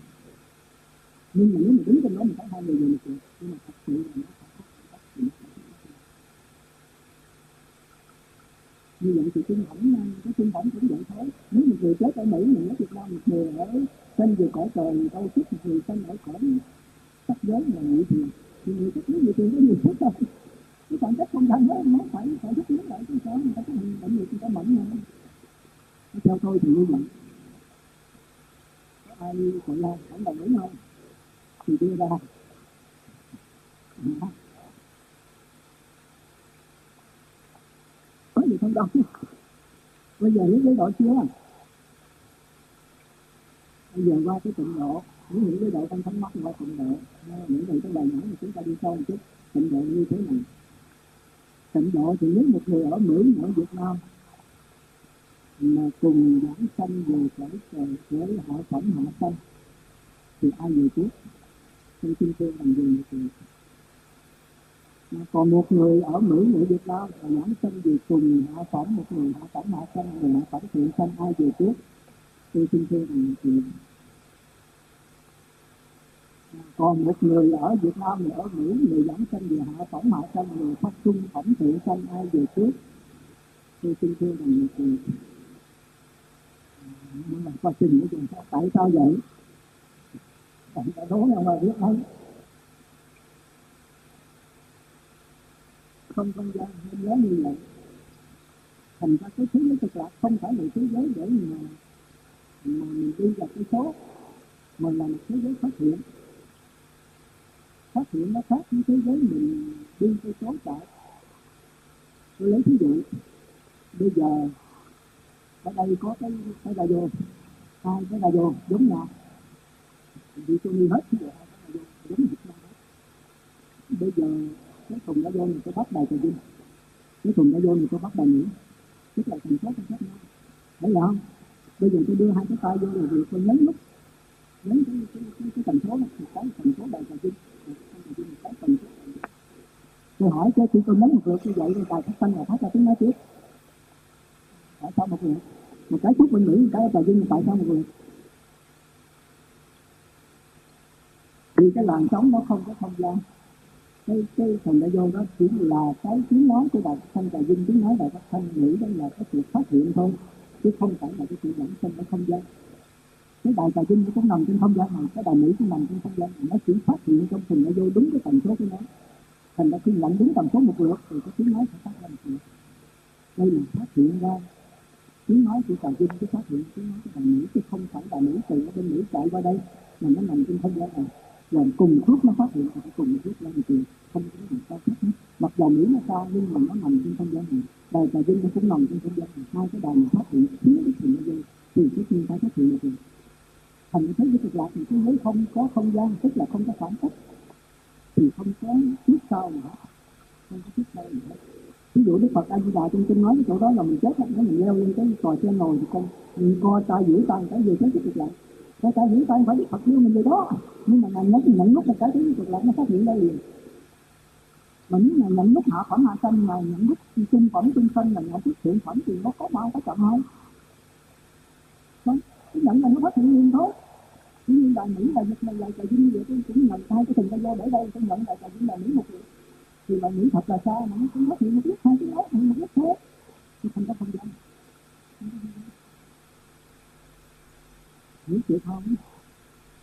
nhưng mà nếu mà đứng trong đó mình thấy hai người về một lượt nhưng mà thật sự là nó như vậy thì kinh phẩm cái kinh phẩm cũng vậy thôi nếu một người chết ở mỹ mình ở việt nam một người ở sanh về cõi trời đâu thích một người sanh ở cõi sắc giới là nhị thiền thì người thích lý thì có nhiều phút thôi cái bản chất không gian đó nó phải phải thích lý lại chứ sao người ta có hình bệnh người ta mạnh hơn theo tôi thì như vậy có ai gọi là không đồng ý không thì đưa ra có gì không đâu bây giờ lấy cái độ chưa bây giờ qua cái tịnh độ những những cái độ trong thánh mắt qua tịnh độ những cái cái bài nhỏ mà chúng ta đi sâu một chút, tịnh độ như thế này tịnh độ thì nếu một người ở mỹ, ở việt nam, mà cùng giảng sanh về cõi trời với họ phẩm hạ sanh, thì ai người trước? Tôi xin thưa bằng gì thì còn một người ở Mỹ, người Việt Nam là giảng sinh về cùng hạ phẩm một người hạ phẩm hạ sinh người hạ phẩm thượng sinh ai về trước. Tôi xin thưa rằng thì còn một người ở Việt Nam, người ở Mỹ, người giảng sinh về hạ phẩm hạ sinh người phát trung phẩm thượng sinh ai về trước. Tôi xin thưa rằng thì nhưng mà qua trình của chúng ta tại sao vậy? Tại đã đố nhau mà biết không không không gian nên nhớ như vậy thành ra cái thế giới cực lạc không phải là thế giới để mà mà mình đi vào cái số, mà là một thế giới phát hiện. Phát hiện nó khác với thế giới mình đi cái số tại tôi lấy ví dụ, bây giờ ở đây có cái cái radio, hai cái radio giống nhau. Vì tôi đi hết cái hai cái giống nhau. Bây giờ cái thùng đã vô thì tôi bắt đầu trà đi. Cái thùng đã vô thì tôi bắt đầu nữ tức là thành phố khác nhau thấy không? Bây giờ tôi đưa hai cái tay vô là việc tôi nhấn nút. Nhấn cái cái cái, cái thành phố này một cái thành phố bài trà vinh tôi hỏi cho khi tôi nhấn một lượt như vậy thì tài phát thanh là phát ra tiếng nói tiếp. Tại sao một lượt? Một cái thuốc bên mỹ một cái ở trà vinh tại sao một lượt? Vì cái làn sóng nó không có không gian cái cái phần đại vô đó chỉ là cái tiếng nói của đại thanh trà vinh tiếng nói đại phát thanh, nghĩ đó là cái sự phát hiện thôi, chứ không phải là cái sự lẫn sinh ở không gian. Cái đại trà vinh nó cũng nằm trên không gian này cái đại mỹ cũng nằm trên không gian này nó chỉ phát hiện trong phần đại vô đúng cái tần số của nó. Thành ra khi nhận đúng tần số một lượt, thì cái tiếng nói sẽ phát ra một lượt. Đây là phát hiện ra, tiếng nói của trà vinh cái phát hiện, tiếng nói của đại mỹ chứ không phải đại mỹ từ ở bên mỹ chạy qua đây, mà nó nằm trên không gian này là cùng thuốc nó phát hiện phải cùng thuốc lên tiền không có gì sao hết. Mặc dù mỹ nó cao nhưng mà nó nằm trên không gian này. Đài tài vinh nó cũng nằm trên không gian này. Hai cái đài này phát hiện thiếu cái chuyện nó thì cái nhiên phải phát hiện được thành thế giới cực lạc thì cái giới không có không gian, tức là không có khoảng cách. Thì không có trước sau nữa không có trước sau nữa ví dụ đức phật a di đà trong kinh nói cái chỗ đó là mình chết nó mình leo lên cái tòa trên nồi thì con co tay giữ tay, cái gì chết cực lạc cái tay giữ tay phải biết phật yêu mình về đó. Nhưng mà nhận nhấn nhận lúc là cái thứ cực lạc nó phát hiện ra liền. Mà nếu mà nhận lúc họ phẩm hạ sanh mà nhận lúc trung phẩm trung sanh là nhận nút thượng phẩm thì nó có bao, có chậm không không cái nhận là nó phát hiện liền thôi. Chỉ như là mỹ là dịch này là trời vinh vậy, tôi cũng nhận hai cái thùng tay vô để đây, tôi nhận là trời vinh là mỹ một việc. Thì đại mỹ thật là sao mà nó cũng phát hiện một biết hai cái đó, một biết thế thì thành ra không gian hiểu sự không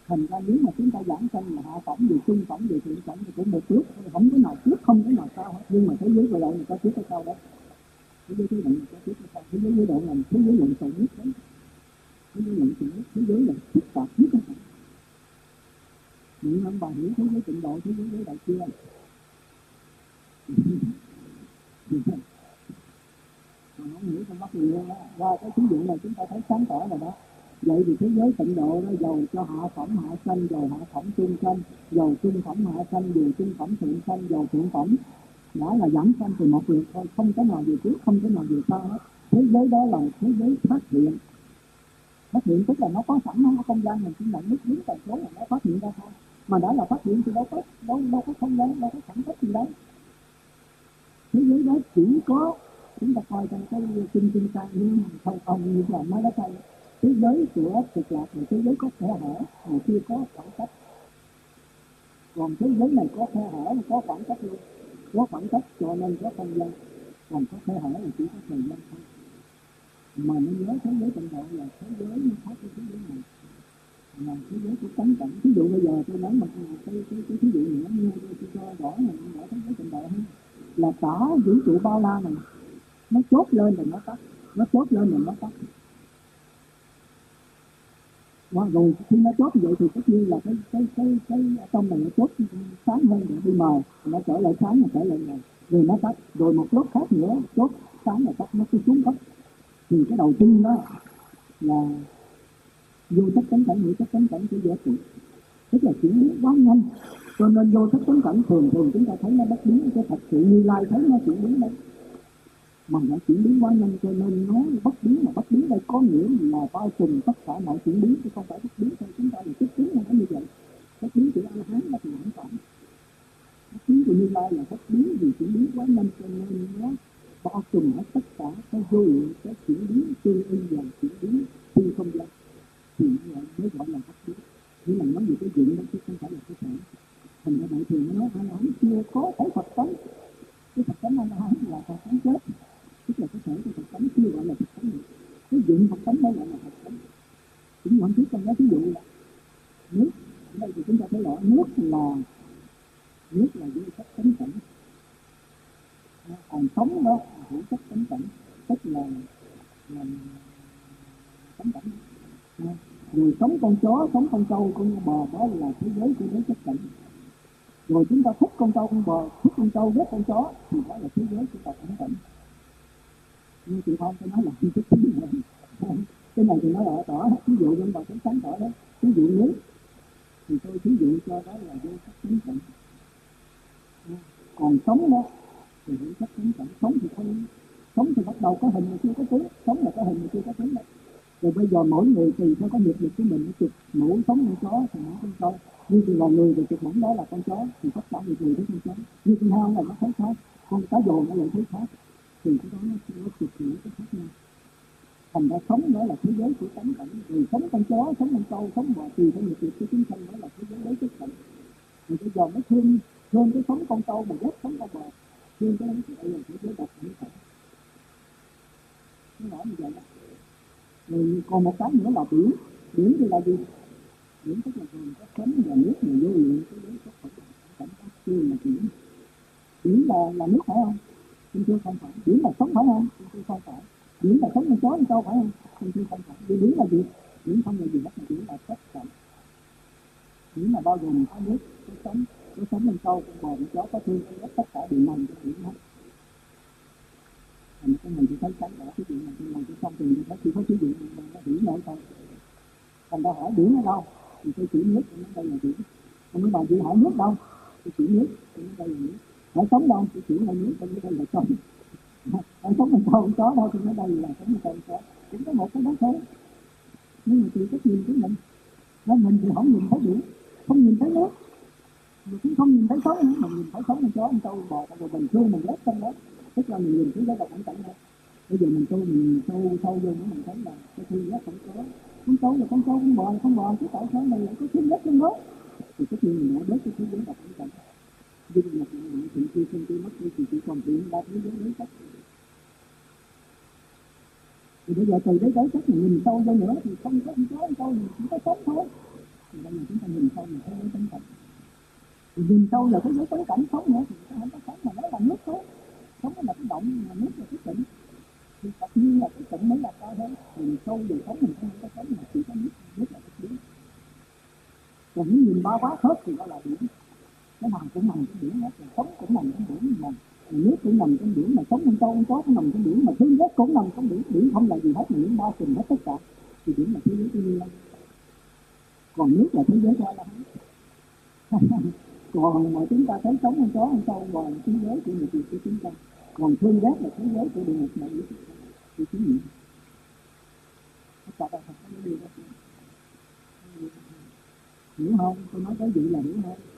thành ra nếu mà chúng ta giảng sanh là hạ phẩm về trung phẩm về thượng phẩm thì cũng một trước không có nào trước, không có nào sau hết. Nhưng mà thế giới vừa độ người ta trước cái sau đó? Thế giới cái độ người ta trước cái sau? Thế giới giới độ là thế giới lộn xộn nhất đấy thế giới lộn xộn nhất thế giới là phức tạp nhất đó những ông bà hiểu thế giới tịnh độ, thế giới giới đại chưa còn không hiểu trong mắt người luôn đó qua cái ví dụ này chúng ta thấy sáng tỏ rồi đó vậy thì thế giới tịnh độ nó giàu cho hạ phẩm hạ sanh giàu hạ phẩm trung sanh giàu trung phẩm hạ sanh, dầu trung phẩm thượng sanh giàu thượng phẩm, đã là giảm sanh từ một việc thôi, không có nào về trước, không có nào về sau hết. Thế giới đó là thế giới phát hiện. Phát hiện tức là nó có sẵn, nó có không gian mình chỉ nhận nước đúng tần số là nó phát hiện ra thôi. Mà đã là phát hiện thì đâu có, đâu đâu có không gian, đâu có sản xuất gì đâu. Thế giới đó chỉ có, chúng ta coi trong cái kinh kinh sang nhưng không ông như là nói đó thôi thế giới của cực lạc là thế giới có khe hở, mà chưa có khoảng cách. Còn thế giới này có khe hở có khoảng cách luôn, có khoảng cách cho nên có không gian, còn có khe hở là chỉ có thời gian thôi. Mà nên nhớ thế giới tận độ là thế giới nó khác với thế giới này. Là thế giới của tánh cảnh ví dụ bây giờ tôi nói một cái cái cái ví dụ nữa như tôi cho rõ là rõ thế giới trình độ hơn. Là cả vũ trụ bao la này, nó chốt lên rồi nó tắt, nó chốt lên rồi nó tắt đó, rồi khi nó chốt vậy thì tất nhiên là cái cái cái cái trong này nó chốt sáng hơn để đi mờ. Nó trở lại sáng nó trở lại ngày. Rồi nó tắt. Rồi một lúc khác nữa chốt sáng là tắt nó cứ xuống cấp thì cái đầu tiên đó là vô thức cánh cảnh hữu sắc cánh cảnh của dễ trị tức là chuyển biến quá nhanh. Cho nên vô thức cánh cảnh thường thường chúng ta thấy nó bất biến. Cái thật sự như lai thấy nó chuyển biến đấy mà nó chuyển biến quá nhanh cho nên nó bất biến mà bất biến đây. Có nghĩa là bao trùm tất cả mọi chuyển biến, chứ không phải bất biến thôi chúng ta là chất biến là như vậy. Bất biến của a hán là thì phẩm bất biến của như lai là bất biến vì chuyển biến quá nhanh cho nên nó bao trùm hết tất cả cái vô lượng cái chuyển biến tương ưng và chuyển biến phi không gian thì mới gọi là bất biến. Nhưng mà nói về cái chuyện đó chứ không phải là cái sản thành ra đại thường nó nói a nói hán chưa có thấy phật tánh. Cái phật tánh a nói hán là phật tánh chết tức là cái thể của phật tánh chưa gọi là phật tánh cái dụng phật tánh mới gọi là phật tánh Chúng nhận trước trong đó ví dụ là nước. Ở đây thì chúng ta thấy rõ nước là nước là vô chất tánh cảnh. Còn sống đó là hữu chất tánh cảnh. Tức là là tánh cảnh. Rồi sống con chó, sống con trâu, con bò, đó là thế giới của giới chất cảnh. Rồi chúng ta thích con trâu, con bò, thích con trâu, ghét con chó, thì đó là thế giới của tập cảnh cảnh như chị không tôi nói là không chính này, cái này thì nói rõ tỏ ví dụ nhân vật sáng tỏ đó. Ví dụ nước. Thì tôi ví dụ cho đó là vô sắc tính cảnh. Còn sống đó thì vô sắc tính cảnh. Sống thì không sống thì bắt đầu có hình mà chưa có tướng. Sống là có hình mà chưa có tướng đấy rồi bây giờ mỗi người tùy theo có nghiệp lực của mình. Chụp mũ sống như chó thì nó con chó. Như thì là người thì chụp mũ đó là con chó. Thì tất cả người người thấy con chó. Như con heo là nó thấy khác con cá dồn nó lại thấy khác thì cái đó nó nó cực kỳ cái khác nhau. Thành ra sống đó là thế giới của tánh cảnh. Người sống con chó, sống con trâu, sống bò tùy theo nghiệp lực của chúng sanh đó là thế giới đấy cái cảnh thì bây giờ nó thương thương cái sống con trâu mà ghét sống con bò. Thương cái đó thì đây là thế giới độc cảnh cảnh nó nói như vậy đó. Rồi còn một cái nữa là biển. Biển thì là gì? Biển tức là gồm có sống và nước mà vô lượng cái đấy có phải cảnh các chưa là biển biển là là nước phải không? Thì tôi không phải biển là sống phải không? Thì tôi không phải. Biển là sống con chó con câu phải không? Thì tôi không phải. Vì biển là gì? Biển không là gì hết mà biển là tất cả biển là bao gồm có nước có sống có sống con câu, con bò con chó có thương có tất cả đều nằm trong biển hết. Thành cái này thì thấy cái đó cái chuyện này nhưng mà cái xong thì thấy chỉ có sử dụng nó biển nổi không thành ra hỏi biển ở đâu? Thì tôi chỉ nước ở nó đây là biển. Không biết bà chị hỏi nước đâu? Tôi chỉ nước thì nó đây là nước hỏi sống đâu? Chỉ chỉ là nước trong đây là sống. Anh sống mình không có, đâu thì nó đây là sống mình con cũng có. Một cái đó thôi nhưng mà tùy cách nhìn của mình. Nên mình thì không nhìn thấy biển, không nhìn thấy nước. Mà cũng không nhìn thấy sống nữa mình nhìn thấy sống mình chó mình câu bò rồi mình thương, mình ghét trong đó. Tức là mình nhìn thấy cái là cảnh cảnh thôi bây giờ mình câu mình sâu sâu vô nữa mình thấy là cái thương ghét không có. Con trâu là con trâu con bò là con bò chứ tại sao này lại có thương ghét trong đó. Thì tất nhiên mình đã bớt cái thứ giới độc cảnh cảnh nhưng mà mình những khi sinh tôi mất đi thì chỉ còn chuyện ba thế giới đấy cách thì bây giờ từ đấy tới cách mình nhìn sâu ra nữa thì không có gì có sâu thì chỉ có sống thôi. Thì bây giờ chúng ta nhìn sâu là thấy giới cảnh cảnh thì nhìn sâu là thế giới cảnh cảnh sống nữa, thì không có sống mà nó là nước thôi. Sống là cái động mà nước là cái tỉnh thì tất nhiên là cái tỉnh mới là cao hơn nhìn sâu về sống mình không có sống mà chỉ có nước nước là cái biển còn nếu nhìn bao quá hết thì đó là biển cái nào cũng nằm trong biển đó là sống cũng nằm trong biển mà nước cũng nằm trong biển mà sống con trâu con chó cũng nằm trong biển mà thương nhất cũng nằm trong biển biển không là gì hết, mà biển bao trùm hết tất cả. Thì biển là thế giới của như còn nước là thế giới của lắm còn mà chúng ta thấy sống con có con trâu còn là thế giới của người của chúng ta. Còn thương ghét là thế giới của địa ngục này của chúng mình. Tất cả có điều đó hiểu không? Tôi nói cái gì là hiểu không?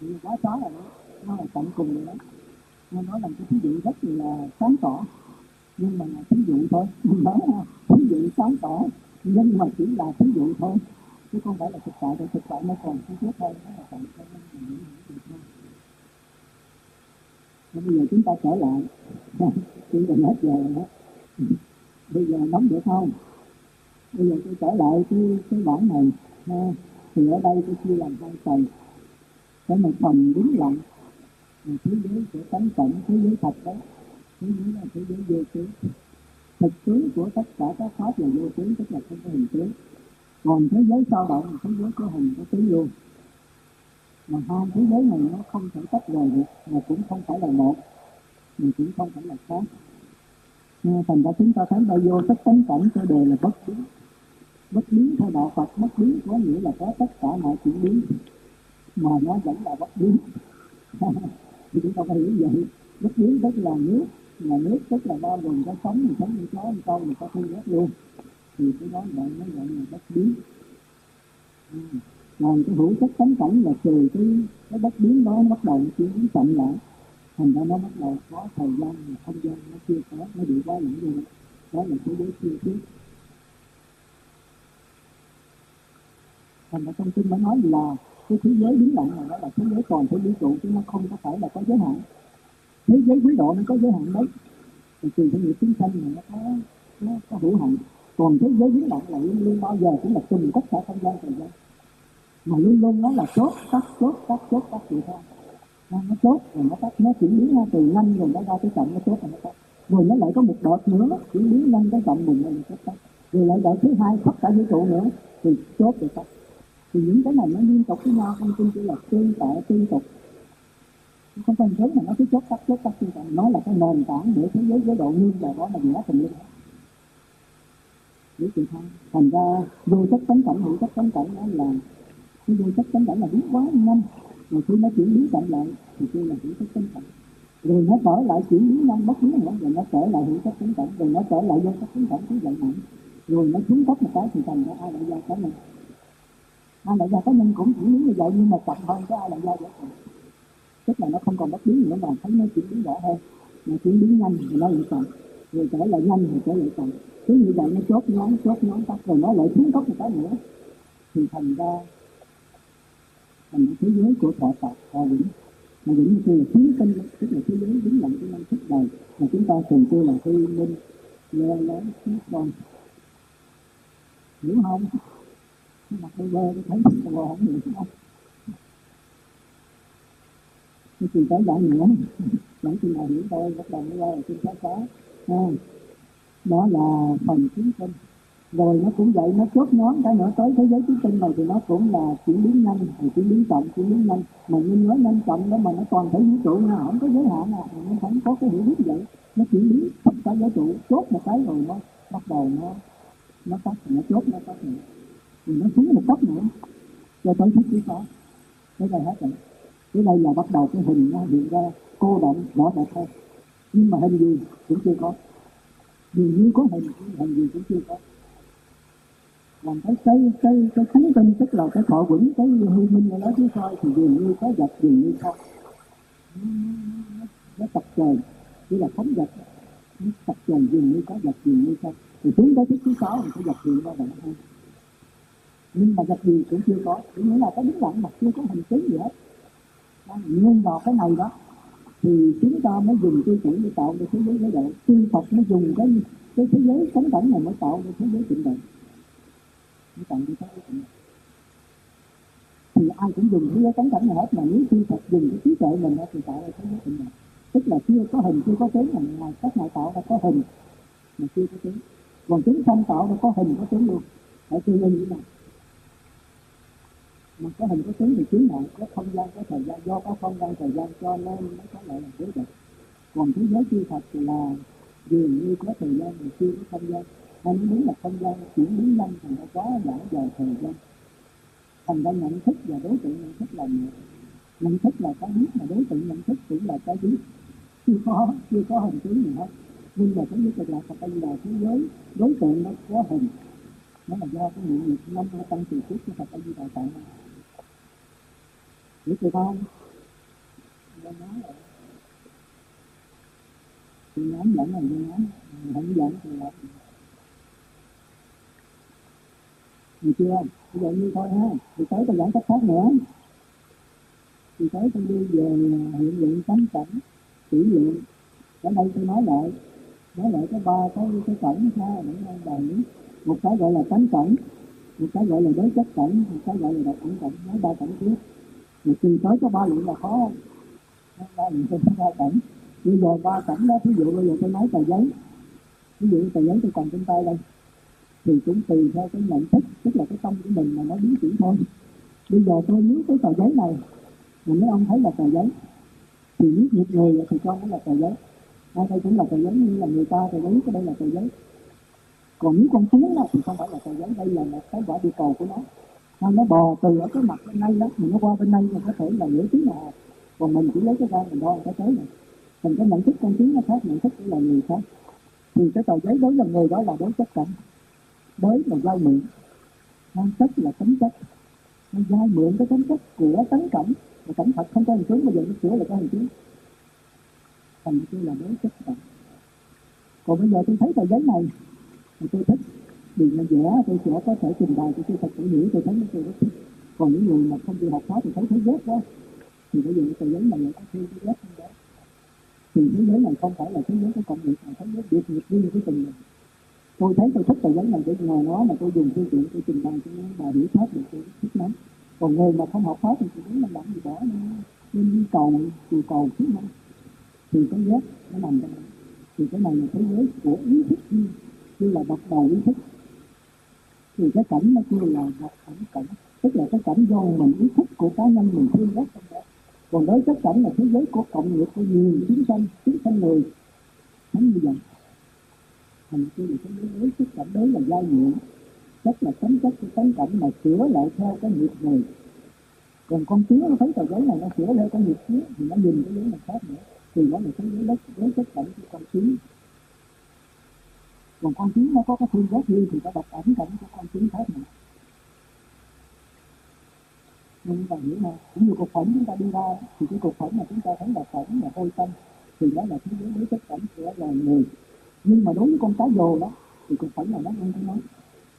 Thì quá xóa rồi đó. Nó là tận cùng rồi đó. Nó nói là cái thí dụ rất là sáng tỏ. Nhưng mà là thí dụ thôi. Mình nói ha thí dụ sáng tỏ. Nhưng mà chỉ là thí dụ thôi. Chứ không phải là thực tại. Thì thực tại nó còn chi tiết hơn nó là còn cái mình những thôi bây giờ chúng ta trở lại. Chương trình hết giờ rồi đó. Bây giờ nóng được không bây giờ tôi trở lại cái cái bản này. Ha. thì ở đây tôi chia làm hai phần để một phần đứng lặng mà thế giới của tánh cảnh, thế giới thật đó. Thế giới là thế giới vô tướng. Thực tướng của tất cả các pháp là vô tướng, tức là không có hình tướng. Còn thế giới sao động là thế giới có hình, có tướng luôn. Mà hai thế giới này nó không thể tách rời được, mà cũng không phải là một, mà cũng không phải là khác. Nên thành ra chúng ta thấy bao vô tất tánh cảnh cho đều là bất biến. Bất biến theo đạo Phật, bất biến có nghĩa là có tất cả mọi chuyển biến mà nó vẫn là bất biến. Thì chúng ta phải hiểu vậy. Bất biến tức là nước là nước tức là bao gồm có sống thì sống như có như câu thì có thu hết luôn. Thì cái đó gọi, nó gọi là bất biến. Ừ. Còn cái hữu chất tánh cảnh là từ cái cái bất biến đó nó bắt đầu chuyển biến chậm lại. Thành ra nó bắt đầu có thời gian và không gian nó chưa có, nó bị quá lẫn rồi đó là cái đối chưa trước thành ra trong kinh nó nói là cái thế giới biến động này đó là thế giới toàn thể vũ trụ chứ nó không có phải là có giới hạn. Thế giới quý độ nó có giới hạn đấy. Thì tùy theo nghiệp chúng sanh này nó có nó có hữu hạn còn thế giới biến động là luôn luôn bao giờ cũng là trùng tất cả không gian thời gian. Mà luôn luôn nó là chốt tắt chốt tắt chốt tắt vậy thôi. Nó, nó chốt rồi nó tắt nó chuyển biến ra từ nhanh rồi nó ra tới chậm nó chốt rồi nó tắt. Rồi nó lại có một đợt nữa chuyển biến nhanh tới chậm mình rồi chốt tắt. Rồi lại đợt thứ hai tất cả vũ trụ nữa thì chốt rồi tắt thì những cái này nó liên tục với nhau, không tin chỉ là tương tự liên tục. Không cần thứ mà nó cứ chốt tắt chốt tắt tương tự nó là cái nền tảng để thế giới giới độ nguyên và đó là nghĩa tình linh biết chị không thành ra, vô chất tánh cảnh, hữu chất tánh cảnh đó là cái vô chất tánh cảnh là biết quá nhanh mà khi nó chuyển biến chậm lại, thì kêu là hữu chất tánh cảnh. Rồi nó trở lại chuyển biến nhanh bất biến nữa rồi nó trở lại hữu chất tánh cảnh, rồi nó trở lại vô chất tánh cảnh, cứ vậy mạnh rồi nó xuống cấp một cái thì thành ra ai lại giao cái này ai lại ra cái nhân cũng chuyển biến như vậy nhưng mà chậm hơn cái ai lại ra vậy? Tức là nó không còn bất biến nữa mà thấy nó chuyển biến rõ hơn. Mà chuyển biến nhanh thì nó lại chậm rồi trở lại nhanh thì trở lại chậm. Cứ như vậy nó chốt ngón chốt ngón tắt rồi nó lại xuống cấp một cái nữa. Thì thành ra thành thế giới của thọ Phật hòa vĩnh. Mà vĩnh như là chiến tinh tức là thế giới đứng lặng cái năng thức đời. Mà chúng ta thường kêu là tư minh, lơ lớn chiến con hiểu không? Mặt tôi về tôi thấy tôi bơ không được không? Cái chỉ tới giải nữa. Vẫn chừng này hiểu tôi bắt đầu mới qua là xin khá khá đó là phần chiến tinh rồi nó cũng vậy, nó chốt ngón cái nữa, tới thế giới chiến tinh này thì nó cũng là chuyển biến nhanh rồi chuyển biến chậm, chuyển biến nhanh. Mà nhưng nói nhanh chậm đó, mà nó toàn thể vũ trụ nha, không có giới hạn nào nó không có cái hiểu biết vậy. Nó chuyển biến tất cả vũ trụ chốt một cái rồi nó bắt đầu nó nó tắt nó chốt, nó tắt nữa thì nó xuống một cấp nữa. Cho tới thức thứ sáu cái này hết rồi. Cái đây là bắt đầu cái hình nó hiện ra. Cô động rõ rệt hơn nhưng mà hình gì cũng chưa có. Dường như có hình hình gì cũng chưa có. Làm cái cái cái cái thánh tinh tức là cái thọ vững, cái hư minh ở đó chứ thôi thì dường như có vật dường như không. Nó tập trời chỉ là phóng vật. Nó tập trời dường như có vật dường như không. Thì xuống tới thứ sáu, thì có vật dường như động không nhưng mà gặp gì cũng chưa có. Chỉ nghĩa là cái đứng lặng mà chưa có hình tướng gì hết. Nhưng vào cái này đó, thì chúng ta mới dùng tiêu chuẩn để tạo ra thế giới giới độ tiên phật mới dùng cái cái thế giới sống cảnh này mới tạo ra thế giới tịnh độ mới tạo ra thế giới tịnh độ thì ai cũng dùng thế giới sống cảnh này hết, mà nếu tiên phật dùng cái trí tuệ mình đó thì tạo ra thế giới tịnh độ tức là chưa có hình, chưa có tướng mà ngoài các ngài tạo ra có hình mà chưa có tướng. Còn chúng không tạo ra có hình, có tướng luôn. Ở chưa như này nào? Mà có hình có tướng thì tướng nào có không gian, có thời gian, do có không gian, thời gian cho nên nó có lại là thế được còn thế giới chư thật là dường như có thời gian mà chưa có không gian. Anh muốn là không gian chuyển biến nhanh thì nó quá giãn dài thời gian. Thành ra nhận thức và đối tượng nhận thức là một nhận thức là cái biết mà đối tượng nhận thức cũng là cái biết. Chưa có chưa có hình tướng gì hết. Nhưng mà cái giới cực lạc Phật là thế giới, đối tượng nó có hình. Nó là do cái nguyện nghiệp năm tăng từ trước của Phật A Di Đà tạng biết chưa không tôi nói là tôi nói dẫn là tôi nói không dẫn thì là được chưa bây giờ như thôi ha thì tới tôi dẫn cách khác nữa thì tới tôi đi về hiện lượng tánh cảnh kỹ lượng ở đây tôi nói lại nói lại cái ba cái cái cảnh ha để bài một cái gọi là tánh cảnh, một cái gọi là đối chất cảnh, một cái gọi là đặc cảnh cảnh, nói ba cảnh trước mà tùy tới có ba lượng là khó không ba lượng tôi ba cảnh. Bây giờ ba cảnh đó ví dụ bây giờ tôi nói tờ giấy. Ví dụ tờ giấy tôi cầm trên tay đây. Thì cũng tùy theo cái nhận thức, tức là cái tâm của mình mà nó biến chuyển thôi. Bây giờ tôi nếu cái tờ giấy này, mà mấy ông thấy là tờ giấy. Thì nếu một người thì con nó là tờ giấy. Ai đây cũng là tờ giấy như là người ta tờ giấy, cái đây là tờ giấy. Còn nếu con kiến đó thì không phải là tờ giấy, đây là một cái quả địa cầu của nó nó nó bò từ ở cái mặt bên đây đó, thì nó qua bên đây mà có thể là nửa tiếng nào còn mình chỉ lấy cái ra mình đo cái tới này. Mình cái nhận thức con kiến nó khác, nhận thức của là người khác. Thì cái tờ giấy đối với người đó là đối chất cảnh. Đối là dao mượn năng chất là tính chất. Nó giao mượn cái tính chất của tấn cảnh. Và cảnh thật không có hình tướng mà giờ nó sửa là có hình tướng thành tôi là đối chất cảnh. Còn bây giờ tôi thấy tờ giấy này, thì tôi thích vì nó vẽ tôi sẽ có thể trình bày cho tôi thật sự hiểu, tôi thấy những tôi rất thích. Còn những người mà không chịu học pháp thì thấy thấy ghét đó. Thì bây giờ tờ giấy này lại có thi cái ghét không đó. Thì thế giới này không phải là thế giới của cộng nghiệp mà thế giới biệt nghiệp riêng của từng người. Tôi thấy tôi thích tờ giấy này để ngoài nó mà tôi dùng phương tiện tôi trình bày cho bà biểu pháp được tôi thích lắm. Còn người mà không học pháp thì tôi muốn làm làm gì bỏ nên đi cầu từ cầu chứ năm thì cái giác nó nằm trong thì cái này là thế giới của ý thức riêng như là bậc đầu ý thức thì cái cảnh nó kêu là một cảnh cảnh tức là cái cảnh do mình ý thức của cá nhân mình thương ghét trong đó còn đối cái cảnh là thế giới của cộng nghiệp của nhiều chúng sanh chúng sanh người nó như vậy. Thành kêu là thế giới đối cái cảnh đối là giai nhiệm. Rất là tính chất của tánh cảnh mà sửa lại theo cái nghiệp này, còn con kiến nó thấy tờ giấy này nó sửa lại cái nghiệp kiến thì nó nhìn cái giấy này khác nữa. Thì đó là thế giới đất đối chất cảnh của con kiến còn con kiến nó có cái thương giác riêng thì nó độc ảnh cảnh của con kiến khác nữa nhưng chúng ta hiểu cũng như cục phẫn chúng ta đi ra, thì cái cục phẫn mà chúng ta thấy là phẫn là hôi tâm, thì đó là thế giới đối chất cảnh của loài người. Nhưng mà đối với con cá dồ đó, thì cục phẫn là nó ăn cái nói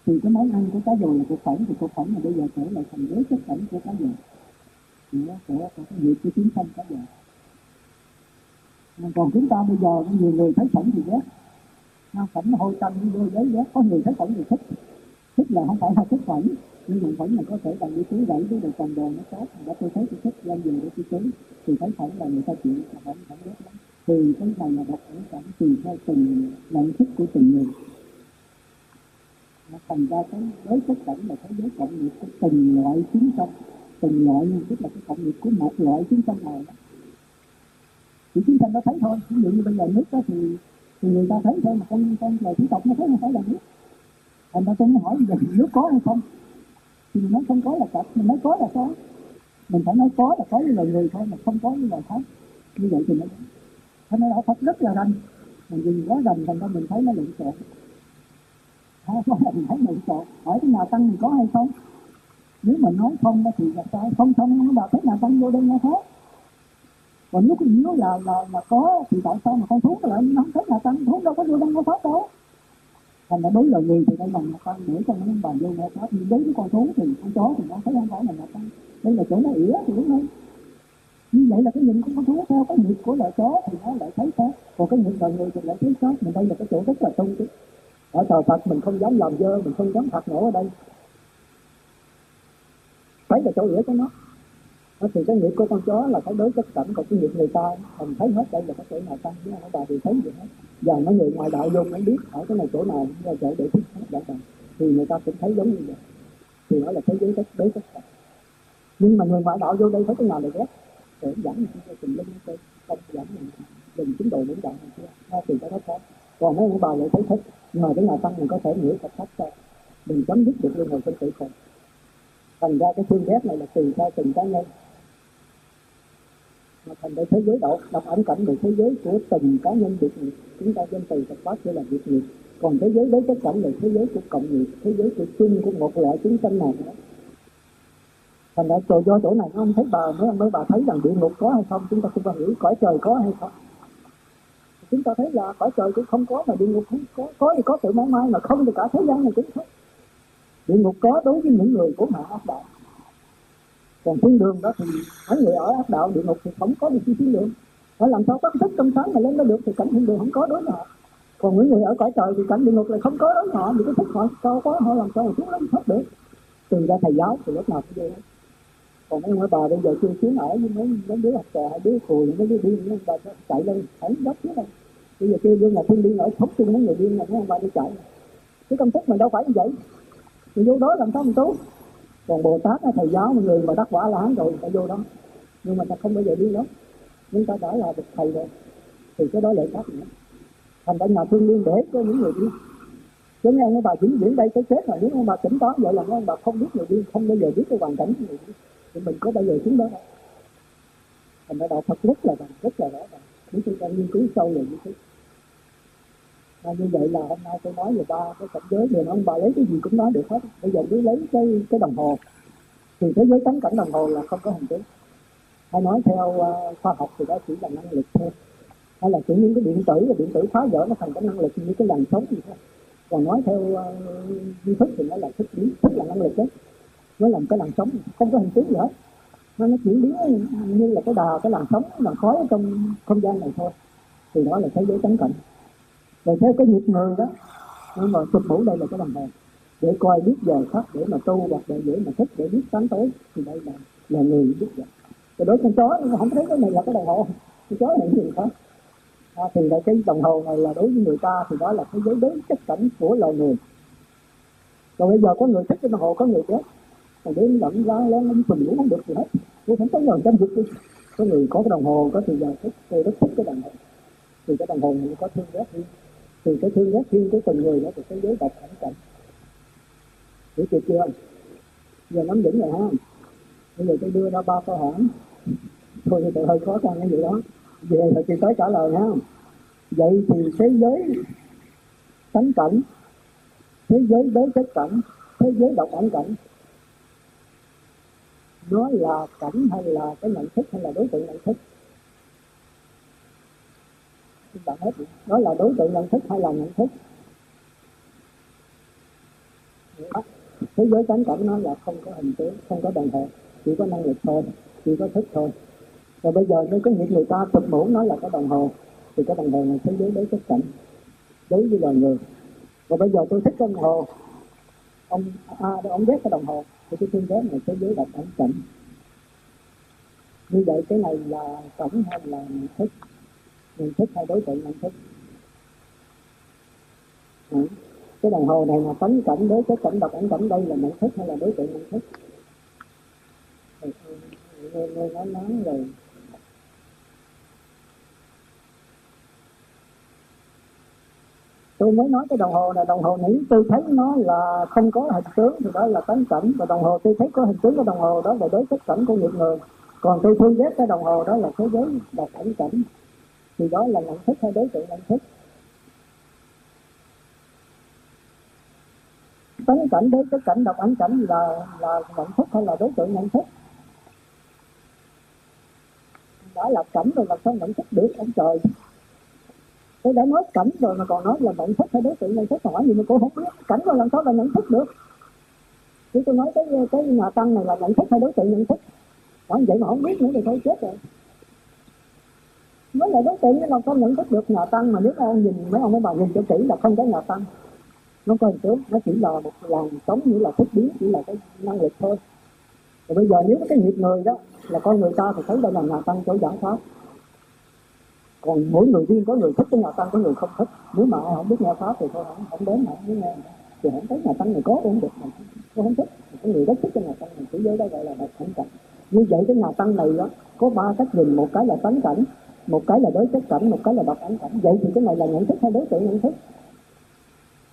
thì cái món ăn của cá dồ là cục phẫn thì cục phẫn là bây giờ trở lại thành đối chất cảnh của cá dồ. Thì nó sẽ có cái nghiệp của tiếng sanh cá dồ. Còn chúng ta bây giờ, nhiều người thấy phẫn thì ghét nó phẩm hôi tâm đi đôi giấy đó có người thấy phẩm người thích. Thích là không phải là thích phẩm. Nhưng mà phẩm là có thể bằng đi tưới gãy với được cầm đồ nó tốt. Đã tôi thấy tôi thích lên về để tôi tưới thì thấy phẩm là người ta chịu là phẩm phẩm rất lắm. Thì cái này là đọc những cảnh tùy theo từng nhận thức của từng người. Nó thành ra cái đối chất cảnh là thế giới cộng nghiệp của từng loại chúng sanh. Từng loại, tức là cái cộng nghiệp của một loại chúng sanh này đó. Thì chúng sanh nó thấy thôi. Ví dụ như bây giờ nước đó thì thì người ta thấy thôi mà con con lời thủy tộc nó thấy không phải là nước thành ra tôi mới hỏi giờ nước có hay không? Thì mình nói không có là cặp mình nói có là có. Mình phải nói có là có với lời người thôi mà không có với lời khác. Như vậy thì nó thế nên đạo Phật rất là rành. Mình vì quá rành thành ra mình thấy nó lộn xộn. Ha có là mình thấy lộn xộn. Hỏi cái nhà tăng mình có hay không? Nếu mà nói không thì là sai, không không nó bảo thấy nhà tăng vô đây nghe hết còn nếu nếu là là là có thì tại sao mà con thú lại nó không thấy nhà tăng thú đâu có vô đăng có pháp đâu? Thành ra đối là người thì đây là nhà để cho nó bàn vô nghe pháp. Nhưng đối với con thú thì con chó thì nó thấy không phải là nhà tăng đây là chỗ nó ỉa thì đúng không? Như vậy là cái nhìn của con thú theo cái nghiệp của loại chó thì nó lại thấy khác. Còn cái nghiệp đời người thì lại thấy khác. Mình đây là cái chỗ rất là tu chứ. Ở trời Phật mình không dám làm dơ, mình không dám thật nổ ở đây. Thấy là chỗ ỉa của nó thì cái nghiệp của con chó là cái đối chất cảnh còn cái nghiệp người ta, mình thấy hết đây là cái chỗ nào tăng chứ không bà thì thấy gì hết. Giờ nó người ngoài đạo vô mới biết ở cái này chỗ nào là chỗ để thích hết đạo, thì người ta cũng thấy giống như vậy. Thì đó là cái giới chất đối chất cảnh nhưng mà người ngoại đạo vô đây thấy cái nào là ghét để dẫn mình cho tình linh cho không dẫn mình đừng chứng độ lưỡng đạo này kia. Nó thì cái đó có còn mấy ông bà lại thấy thích, mà cái nhà tăng mình có thể hiểu thật sách cho, mình chấm dứt được luôn rồi trong tự khổ. Thành ra cái thương ghét này là tùy theo từng cá nhân mà thành ra thế giới đạo, đọc ảnh cảnh về thế giới của từng cá nhân biệt nghiệp chúng ta danh từ Phật pháp sẽ là biệt nghiệp còn thế giới đối chất cảnh là thế giới của cộng nghiệp thế giới của chung của một loại chúng sanh nào đó. Thành ra trời do chỗ này nó không thấy bà mấy ông mấy bà thấy rằng địa ngục có hay không chúng ta không có hiểu cõi trời có hay không. Chúng ta thấy là cõi trời cũng không có mà địa ngục không có. Có thì có tự mãi mãi mà không thì cả thế gian này cũng không. Địa ngục có đối với những người của mạng ác đạo còn thiên đường đó thì mấy người ở ác đạo địa ngục thì không có được thiên đường phải làm sao có thức trong sáng mà lên nó được thì cảnh thiên đường không có đối với họ còn những người ở cõi trời thì cảnh địa ngục là không có đối họ vì cái thức họ cao quá họ làm sao mà xuống lên thoát được. Từ ra thầy giáo thì lúc nào cũng vậy. Còn mấy bà bây giờ chưa xuống ở với mấy mấy đứa học trò, đứa cùi, mấy đứa điên, mấy bà chạy lên, thấy gấp chứ rồi bây giờ kêu vô là thiên điên ở, thúc chung mấy người điên là mấy ông bà đi chạy. Cái công thức mình đâu phải như vậy. Thì vô đó làm sao mình tốt? Còn bồ tát thầy giáo một người mà đắc quả là hán rồi, phải vô đó. Nhưng mà ta không bao giờ đi đó. Nhưng ta đã là được thầy rồi, thì cái đó lại khác nữa. Thành ra nhà thương liên để cho những người đi. Chứ nghe ông bà chỉ diễn đây, cái chết mà nếu ông bà tỉnh táo vậy là ông bà không biết người đi, không bao giờ biết cái hoàn cảnh của người đi. Thì mình có bao giờ xuống đó đâu. Thành ra đạo Phật rất là rất là rõ ràng. Nếu chúng ta nghiên cứu sâu về như thế à, như vậy là hôm nay tôi nói về ba cái cảnh giới người ông bà lấy cái gì cũng nói được hết. Bây giờ cứ lấy cái cái đồng hồ. Thì thế giới tánh cảnh đồng hồ là không có hình tướng hay nói theo uh, khoa học thì đó chỉ là năng lực thôi. Hay là chỉ những cái điện tử và điện tử phá vỡ nó thành cái năng lực như cái làn sóng gì thôi còn nói theo uh, thức thì nó là thức biến thức là năng lực đấy. Nó làm cái làn sóng không có hình tướng gì hết. Nó nó chuyển biến như là cái đà cái làn sóng làn khói ở trong không gian này thôi. Thì đó là thế giới tánh cảnh rồi theo cái nhiệt người đó nhưng mà sụp mũ đây là cái đồng hồ để coi biết giờ khắc để mà tu hoặc để để mà thích để biết sáng tối thì đây là là người biết giờ rồi đối con chó nó không thấy cái này là cái đồng hồ con chó này gì khác à, thì là cái đồng hồ này là đối với người ta thì đó là cái giới đến chất cảnh của loài người còn bây giờ có người thích cái đồng hồ có người ghét còn đến lẫn ra lén lên mình cũng không được gì hết tôi không có ngờ trong việc đi có người có cái đồng hồ có thì giờ thích tôi rất thích cái đồng hồ thì cái đồng hồ này có thương ghét riêng thì cái thương ghét riêng của từng người nó thì cái giới độc cảnh cảnh. Hiểu chưa chưa giờ nắm vững rồi ha bây giờ tôi đưa ra ba câu hỏi. Thôi thì tôi hơi khó khăn cái gì đó. Về thì chị tới trả lời ha vậy thì thế giới tánh cảnh, thế giới đối chất cảnh, thế giới độc ảnh cảnh, nó là cảnh hay là cái nhận thức hay là đối tượng nhận thức? Bạn hết. Đó là đối tượng nhận thức hay là nhận thức? Thế giới cảnh cảnh nó là không có hình tướng không có đồng hồ chỉ có năng lực thôi chỉ có thức thôi. Rồi bây giờ nếu có những người ta thực mũ nói là cái đồng hồ thì cái đồng hồ này thế giới đối chất cảnh đối với loài người. Và bây giờ tôi thích cái đồng hồ ông a à, ông ghét cái đồng hồ thì cái thương ghét này thế giới là cảnh cảnh như vậy cái này là cảnh hay là thức? Nhận thức hay đối tượng nhận thức à, cái đồng hồ này là tánh cảnh đối với cảnh độc ảnh cảnh đây là nhận thức hay là đối tượng nhận thức nghe nghe nói nói rồi. Tôi mới nói cái đồng hồ này đồng hồ này tôi thấy nó là không có hình tướng thì đó là tánh cảnh. Và đồng hồ tôi thấy có hình tướng của đồng hồ đó là đối chất cảnh của những người. Còn tôi thương ghét cái đồng hồ đó là thế giới độc ảnh cảnh thì đó là nhận thức hay đối tượng nhận thức. Tánh cảnh đối cái cảnh đọc ảnh cảnh là là nhận thức hay là đối tượng nhận thức? Đã là cảnh rồi là sao nhận thức được, ông trời? Tôi đã nói cảnh rồi mà còn nói là nhận thức hay đối tượng nhận thức hỏi gì mà cô không biết. Cảnh rồi làm sao là nhận thức được? Chứ tôi nói cái cái nhà tăng này là nhận thức hay đối tượng nhận thức. Hỏi vậy mà không biết nữa thì thôi chết rồi nói là đối tượng mà con nhận thức được nhà tăng mà nếu ông nhìn mấy ông mấy bà nhìn cho kỹ là không có nhà tăng. Nó coi trước nó chỉ là một làn sống như là thức biến, chỉ là cái năng lực thôi. Rồi bây giờ nếu cái nghiệp người đó là con người ta thì thấy đây là nhà tăng chỗ giảng pháp. Còn mỗi người riêng, có người thích cái nhà tăng, có người không thích. Nếu mà ai không biết nghe pháp thì thôi, không không đến mà không nghe. Thì không thấy nhà tăng này có cũng được mà tôi không thích. Có người rất thích cái nhà tăng này, thế giới đó gọi là độc cảnh cảnh như vậy cái nhà tăng này đó, có ba cách nhìn, một cái là tánh cảnh một cái là đối chất cảnh một cái là độc ảnh cảnh vậy thì cái này là nhận thức hay đối tượng nhận thức?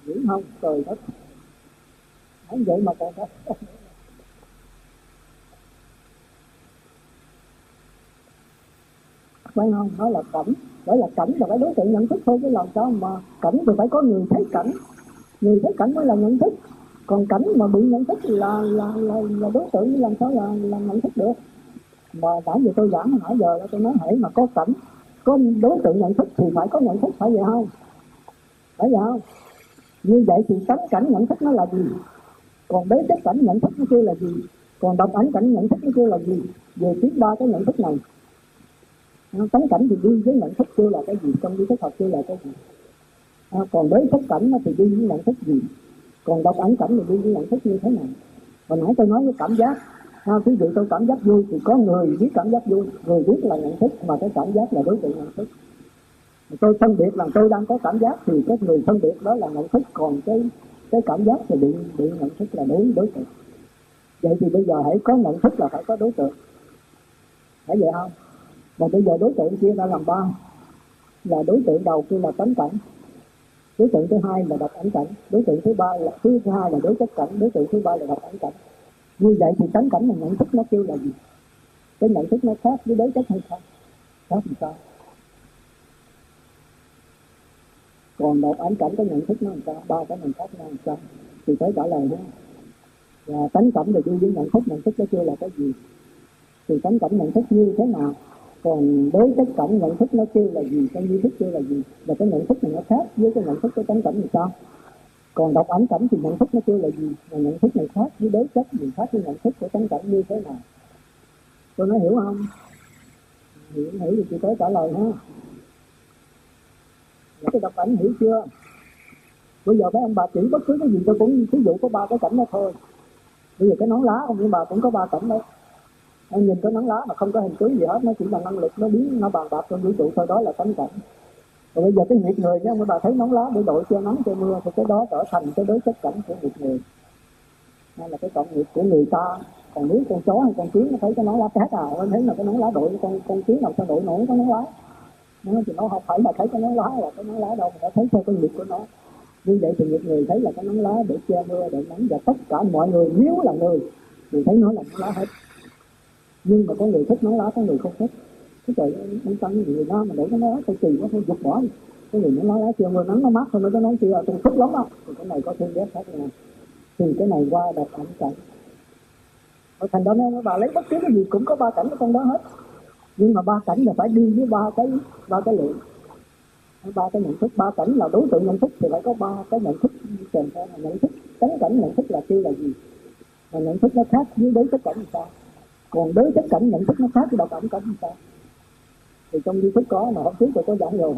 Hiểu không trời đất không vậy mà còn đất phải không nói là cảnh. Đó là cảnh là cái đối tượng nhận thức thôi chứ làm sao mà cảnh thì phải có người thấy cảnh. Người thấy cảnh mới là nhận thức. Còn cảnh mà bị nhận thức là là là, là đối tượng làm sao là, là nhận thức được? Mà nãy giờ tôi giảng nãy giờ tôi nói hãy mà có cảnh có đối tượng nhận thức thì phải có nhận thức phải vậy không? Phải vậy không? Như vậy thì tánh cảnh nhận thức nó là gì? Còn đối chất cảnh nhận thức nó kêu là gì? Còn độc ảnh cảnh nhận thức nó kêu là gì? Về thứ ba cái nhận thức này. À, tánh cảnh thì đi với nhận thức kêu là cái gì? Trong lý thức học kêu là cái gì? À, còn đối chất cảnh nó thì đi với nhận thức gì? Còn độc ảnh cảnh thì đi với nhận thức như thế nào? Hồi nãy tôi nói với cảm giác à, ví dụ tôi cảm giác vui thì có người biết cảm giác vui người biết là nhận thức mà cái cảm giác là đối tượng nhận thức. Tôi phân biệt là tôi đang có cảm giác thì cái người phân biệt đó là nhận thức còn cái cái cảm giác thì bị bị nhận thức là đối đối tượng. Vậy thì bây giờ hãy có nhận thức là phải có đối tượng. Phải vậy không? Và bây giờ đối tượng chia ra làm ba. Là đối tượng đầu kia là tánh cảnh. Đối tượng thứ hai là đặt ảnh cảnh. Đối tượng thứ ba là thứ hai là đối chất cảnh. Đối tượng thứ ba là đặt ảnh cảnh như vậy thì tánh cảnh là nhận thức nó kêu là gì? Cái nhận thức nó khác với đối chất hay không? Khác thì sao? Còn một ảnh cảnh cái nhận thức nó làm sao? Ba cái nhận khác nó làm sao? Thì phải trả lời ha và tánh cảnh thì đi với nhận thức nhận thức nó kêu là cái gì? Thì tánh cảnh nhận thức như thế nào? Còn đối chất cảnh nhận thức nó kêu là gì? Cái như thức kêu là gì? Và cái nhận thức này nó khác với cái nhận thức của tánh cảnh thì sao? Còn đọc ảnh cảnh thì nhận thức nó kêu là gì? Mà nhận thức này khác, với đối chất mình khác, với nhận thức của tánh cảnh như thế nào? Tôi nói hiểu không? Hiểu hiểu thì chị tới trả lời ha. Cái đọc ảnh hiểu chưa? Bây giờ mấy ông bà chỉ bất cứ cái gì tôi cũng ví dụ có ba cái cảnh đó thôi. Bây giờ cái nón lá ông bà cũng có ba cảnh đấy em nhìn cái nón lá mà không có hình tướng gì hết, nó chỉ là năng lực, nó biến, nó bàn bạc trong vũ trụ thôi đó là tánh cảnh và bây giờ cái nghiệp người nhé bà thấy nón lá để đội che nắng che mưa, thì cái đó trở thành cái đối chất cảnh của nghiệp người. Hay là cái cộng nghiệp của người ta. Còn nếu con chó hay con kiến nó thấy cái nón lá khác à nó thấy là cái nón lá đội, con con kiến nào sao đội nổi cái nón lá. Nó thì nó không phải là thấy cái nón lá là cái nón lá đâu mà nó thấy theo cái nghiệp của nó. Như vậy thì nghiệp người thấy là cái nón lá để che mưa, để nắng và tất cả mọi người, nếu là người, thì thấy nó là nón lá hết. Nhưng mà có người thích nón lá, có người không thích cái trời ông tăng người đó mà để cái nói lá tôi kỳ quá thôi giục bỏ đi. Cái người nó nói lá che mưa nắng nó mát thôi, nó nói kia tôi thích lắm á. Thì cái này có thêm ghét khác nè thì cái này qua đặt ảnh cảnh. Ở thành đó nếu bà lấy bất cứ cái gì cũng có ba cảnh ở trong đó hết. Nhưng mà ba cảnh là phải đi với ba cái ba cái lượng. Ba cái nhận thức, ba cảnh là đối tượng nhận thức thì phải có ba cái nhận thức. Kèm theo nhận thức tánh cảnh nhận thức là kia là gì? Mà nhận thức nó khác với đối chất cảnh thì sao? Còn đối chất cảnh nhận thức nó khác với đạo cảnh cảnh thì sao? Thì trong di thức có mà hôm trước tôi có giảng rồi.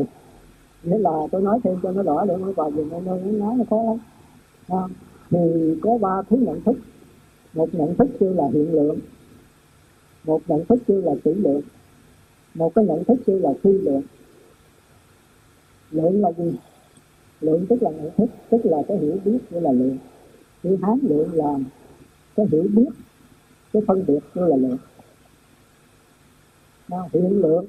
Nghĩa là tôi nói thêm cho nó rõ để mới vào dùng nơi nó nói nó khó lắm. À, thì có ba thứ nhận thức. Một nhận thức kêu là hiện lượng. Một nhận thức kêu là tỷ lượng. Một cái nhận thức kêu là phi lượng. Lượng là gì? Lượng tức là nhận thức tức là cái hiểu biết như là lượng. Chữ hán lượng là cái hiểu biết cái phân biệt như là lượng. À, hiện lượng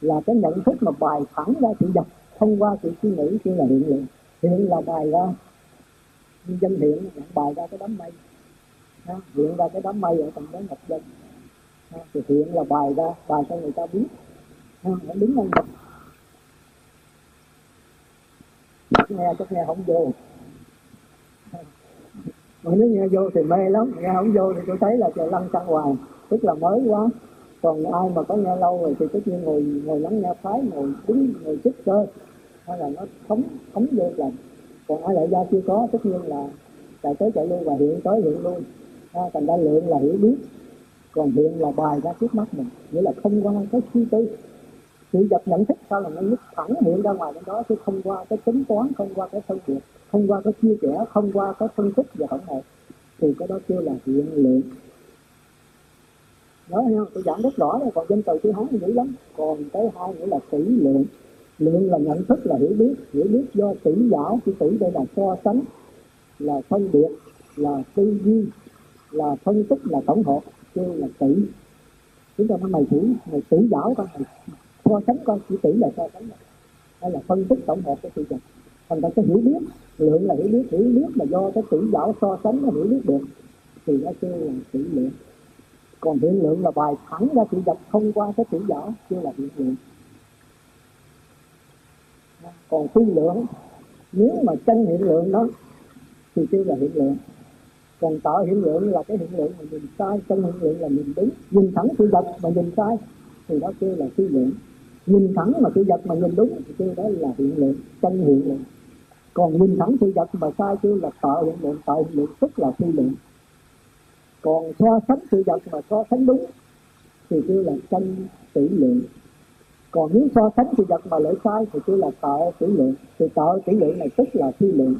là cái nhận thức mà bài thẳng ra sự vật thông qua sự suy nghĩ khi là hiện hiện. Hiện là bài ra. Dân hiện bài ra cái đám mây. Đó, hiện ra cái đám mây ở tầng đó ngập dân. Đó, thì hiện là bài ra bài cho người ta biết. Đó, đứng lên ngập. Chắc nghe chắc nghe không vô. Mà nếu nghe vô thì mê lắm nghe không vô thì tôi thấy là trời lăn sang hoài tức là mới quá còn ai mà có nghe lâu rồi thì tất nhiên ngồi ngồi lắng nghe phái ngồi đứng ngồi chức cơ. Hay là nó sống sống vô lòng. Còn ai lại gia chưa có tất nhiên là chạy tới chạy lui và hiện tới hiện luôn à, thành ra lượng là hiểu biết. Còn hiện là bài ra trước mắt mình. Nghĩa là không qua cái suy tư. Sự vật nhận thức sao là nó nhất thẳng hiện ra ngoài bên đó chứ không qua cái tính toán không qua cái phân biệt không qua cái chia sẻ không qua cái phân tích và tổng hợp. Thì cái đó kêu là hiện lượng nhớ ha tôi giảng rất rõ rồi còn danh từ chữ hán thì dữ lắm. Còn cái hai nữa là tỷ lượng lượng là nhận thức, là hiểu biết. Hiểu biết do tỷ giáo chữ tỷ đây là so sánh. Là phân biệt, là tư duy, là phân tích, là tổng hợp. Kêu là tỷ chúng ta mày thử mày tỷ giáo con mày so sánh con chữ tỷ là so sánh hay là phân tích, tổng hợp cái sự vật thành ra cái hiểu biết lượng là hiểu biết. Hiểu biết là do cái tỷ giáo so sánh, là hiểu biết được. Thì nó kêu là tỷ lượng còn hiện lượng là bài thẳng ra sự vật thông qua cái tỷ giáo chưa là hiện lượng. Còn phi lượng, nếu mà chân hiện lượng đó, thì chưa là hiện lượng. Còn tạo hiện lượng là cái hiện lượng mà nhìn sai chân hiện lượng là nhìn đúng. Nhìn thẳng sự vật mà nhìn sai, thì đó kêu là phi lượng. Nhìn thẳng mà sự vật mà nhìn đúng, thì kêu đó là hiện lượng chân hiện lượng. Còn nhìn thẳng sự vật mà sai, kêu là tạo hiện lượng, tạo hiện lượng, tức là phi lượng còn so sánh sự vật mà so sánh đúng, thì kêu là chân tỷ lượng. Còn nếu so sánh sự vật mà lỗi sai, thì kêu là tạo tỷ lượng. Thì tạo tỷ lượng này tức là phi lượng.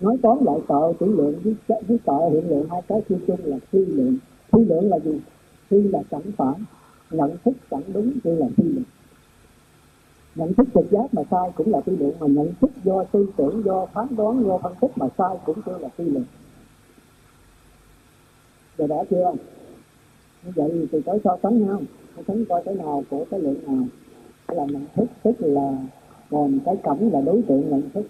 Nói tóm lại, tạo tỷ lượng với với tạo hiện lượng, hai cái chung chung là phi lượng. Phi lượng là gì? Phi là chẳng phản. Nhận thức chẳng đúng, kêu là phi lượng. Nhận thức trực giác mà sai cũng là phi lượng, mà nhận thức do tư tưởng, do phán đoán, do phân tích mà sai cũng kêu là phi lượng rồi đã chưa? Như vậy thì tới so sánh nhau so sánh coi cái nào của cái lượng nào. Là nhận thức tức là còn cái cảnh là đối tượng nhận thức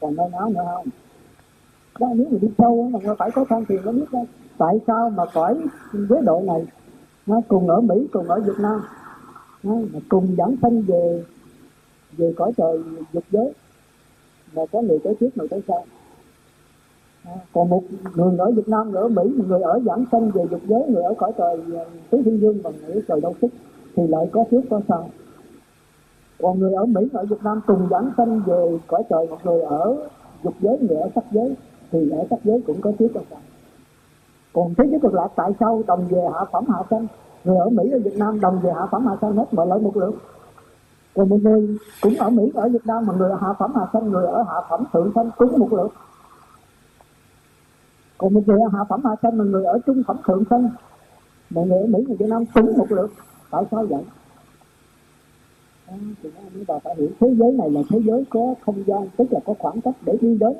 còn nơi áo nữa không? Đó, nếu mà đi sâu mà phải có tham thiền nó biết đó. Tại sao mà cõi giới độ này? Nó cùng ở mỹ, cùng ở việt nam. Nó mà cùng dẫn sanh về về cõi trời, dục giới. Mà có người tới trước, người tới sau còn một người ở Việt Nam, người ở Mỹ, một người ở giảng sanh về dục giới, người ở cõi trời ờ, tứ thiên dương và người ở trời đâu sức thì lại có trước có sau còn người ở Mỹ, ở Việt Nam cùng giảng sanh về cõi trời, một người ở dục giới, người ở sắc giới, thì ở sắc giới cũng có trước có sau còn thế giới cực lạc, tại sao đồng về hạ phẩm hạ sanh? Người ở Mỹ, ở Việt Nam đồng về hạ phẩm hạ sanh hết mọi lợi một lượt. Còn một người cũng ở Mỹ, ở Việt Nam mà người hạ phẩm hạ sanh, người ở hạ phẩm thượng sanh cũng một lượt còn một người hạ phẩm hạ sanh mà người ở trung phẩm thượng sanh mà người ở Mỹ người Việt Nam cũng một lượt. Tại sao vậy? À, thì chúng ta phải hiểu. Thế giới này là thế giới có không gian tức là có khoảng cách để đi đến.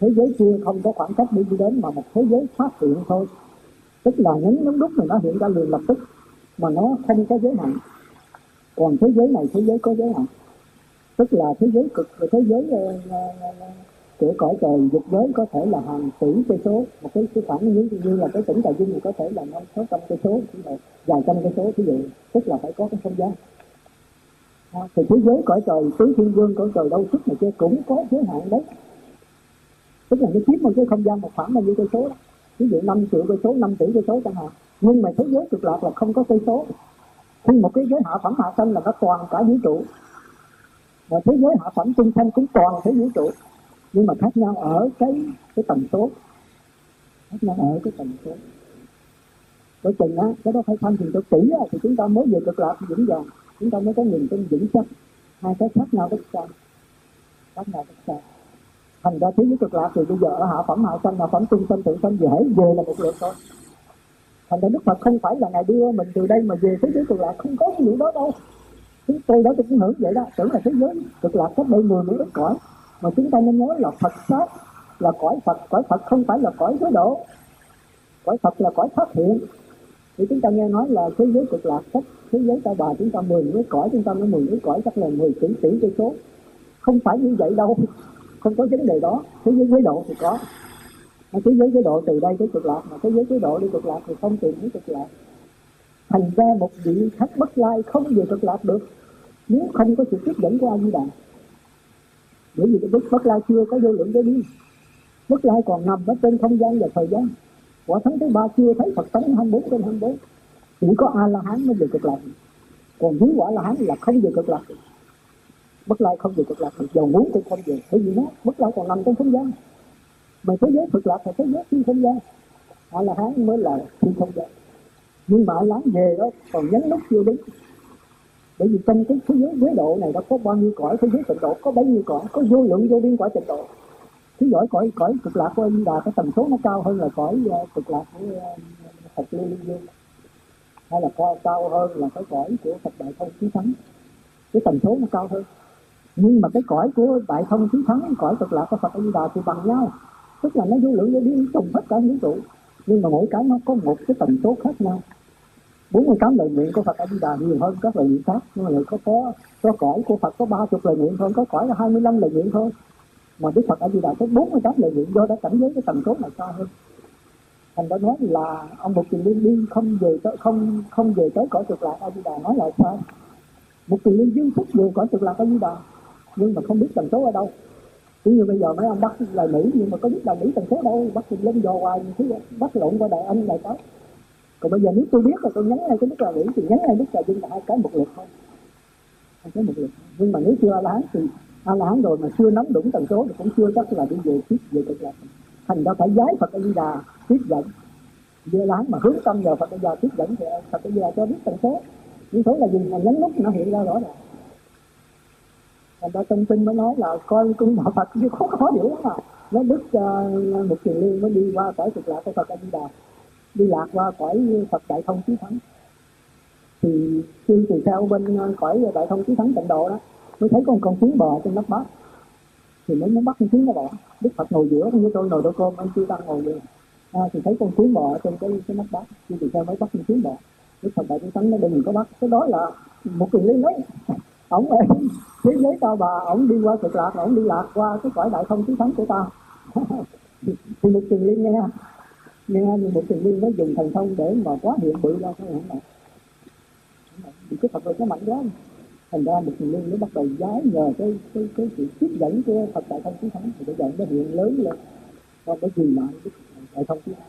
Thế giới kia không có khoảng cách để đi đến mà một thế giới phát hiện thôi. Tức là nhấn nhấn đúc thì nó hiện ra liền lập tức mà nó không có giới hạn. Còn thế giới này thế giới có giới hạn. Tức là thế giới cực và thế giới uh, của cõi trời dục giới có thể là hàng tỷ cây số. Một cái cái khoảng như như là cái tỉnh trà vinh thì có thể là năm sáu trăm cây số vài trăm cây số ví dụ tức là phải có cái không gian. À, thì thế giới cõi trời tứ thiên vương cõi trời đâu sức này kia cũng có giới hạn đấy. Tức là nó chiếm một cái không gian một khoảng bao nhiêu cây số đó. Ví dụ 5 triệu cây số 5 tỷ cây số chẳng hạn. Nhưng mà thế giới cực lạc là không có cây số. Khi một cái giới hạ phẩm hạ sanh là nó toàn cả vũ trụ. Và thế giới hạ phẩm trung sanh cũng toàn thế vũ trụ nhưng mà khác nhau ở cái cái tần số khác nhau ở cái tần số Bởi chừng á, cái đó phải thanh thiền cho kỹ á, thì chúng ta mới về cực lạc vững vàng. Chúng ta mới có niềm tin vững chắc. Hai cái khác nhau rất xa. Khác nhau rất xa. Thành ra thế giới cực lạc thì bây giờ ở hạ phẩm hạ sanh hạ phẩm trung sanh thượng sanh dễ về là một lượt thôi. Thành ra đức phật không phải là ngài đưa mình từ đây mà về thế giới cực lạc không có cái vụ đó đâu. Chúng tôi đó tôi cũng hưởng vậy đó. Tưởng là thế giới cực lạc cách đây mười mấy ức cõi mà chúng ta nên nhớ là Phật pháp là cõi Phật cõi Phật không phải là cõi giới độ. Cõi Phật là cõi phát hiện. Thì chúng ta nghe nói là thế giới cực lạc cách thế giới ta bà chúng ta mười mấy cõi, chúng ta nói mười mấy cõi, chắc là mười tỷ tỷ cây số. Không phải như vậy đâu, không có vấn đề đó. Thế giới giới độ thì có. Mà thế giới giới độ từ đây tới cực lạc, mà thế giới giới độ đi cực lạc thì không tìm thấy cực lạc. Thành ra một vị khách bất lai không về cực lạc được. Nếu không có sự tiếp dẫn của a di đà bởi vì đức bất lai chưa có vô lượng giới đi bất lai còn nằm ở trên không gian và thời gian. Quả thánh thứ ba chưa thấy phật tánh 24 trên 24 chỉ có a la hán mới về cực lạc. Còn muốn quả la hán là không về cực lạc. Bất lai không về cực lạc được dầu muốn cũng không về. Bởi vì nó, bất lai còn nằm trong không gian. Mà thế giới cực lạc là thế giới thiên không gian. A la hán mới là thiên không gian. Nhưng mà a về đó còn nhấn nút chưa đúng bởi vì trong cái thế giới giới độ này nó có bao nhiêu cõi thế giới tịnh độ có bấy nhiêu cõi có vô lượng vô biên cõi tịnh độ. Thế giới cõi cõi cực lạc của anh đà cái tần số nó cao hơn là cõi uh, cực lạc của uh, phật lưu liên dương hay là cao, cao hơn là cái cõi của phật đại thông chí thắng cái tần số nó cao hơn. Nhưng mà cái cõi của đại thông chí thắng cõi cực lạc của phật a di đà thì bằng nhau. Tức là nó vô lượng vô biên trùng hết cả vũ trụ. Nhưng mà mỗi cái nó có một cái tần số khác nhau. 48 lời nguyện của Phật A Di Đà nhiều hơn các lời nguyện khác, nhưng mà có có có cõi của Phật, có 30 lời nguyện thôi, có cõi là 25 lời nguyện thôi. Mà Đức Phật A Di Đà có 48 lời nguyện do đã cảnh giới cái tần số là cao hơn thành đã nói là ông Bục tiền Liên đi không về tới, không không về tới cõi cực lạc A Di Đà nói là sao? Bục tiền Liên dương thức về cõi cực lạc A Di Đà, nhưng mà không biết tần số ở đâu. Ví như bây giờ mấy ông bắt lời Mỹ, nhưng mà có biết là Mỹ tần số đâu, bắt lên dò hoài thứ bắt lộn qua Đại Anh, Đại Táo còn bây giờ nếu tôi biết là tôi nhắn ngay cái đức là nghĩ thì nhắn ngay đức là dương là hai cái một lượt thôi. Hai cái một lượt. Nhưng mà nếu chưa a la hán thì a la hán rồi mà chưa nắm đúng tần số thì cũng chưa chắc là đi về tiếp về cực lạc thành ra phải giái phật a di đà tiếp dẫn. Về la mà hướng tâm vào phật a di đà tiếp dẫn thì phật a di đà cho biết tần số. Những số là gì? Mà nhấn nút nó hiện ra rõ ràng. Thành ra trong kinh mới nói là coi cung đạo phật chứ khó khó hiểu lắm mà. Nó đức uh, ờ, một truyền liên mới đi qua cõi cực lạc của phật a di đà đi lạc qua cõi phật đại thông chí thắng thì khi từ sau bên ờ, cõi đại thông chí thắng tịnh độ đó mới thấy con con kiến bò trên nắp bát thì mới muốn bắt con kiến nó bỏ đức phật ngồi giữa như tôi ngồi đôi cơm anh chưa tăng ngồi vậy. À, thì thấy con kiến bò trên cái cái nắp bát khi từ sau mới bắt con kiến bò. Đức phật đại thông thắng nó đừng có bắt. Cái đó là một truyền liên đấy ổng ơi thế giới tao bà ổng đi qua cực lạc ổng đi lạc qua cái cõi đại thông chí thắng của tao. Thì một tiền liên nghe nghe như một thiền viên nó dùng thần thông để mà quá hiện bự ra cái không này vì cái Phật rồi nó mạnh quá thành ra một thiền viên nó bắt đầu giái nhờ cái cái cái sự tiếp dẫn của Phật đại thông chí thắng thì bây giờ nó hiện lớn lên. Và nó dừng lại cái đại thông chí thắng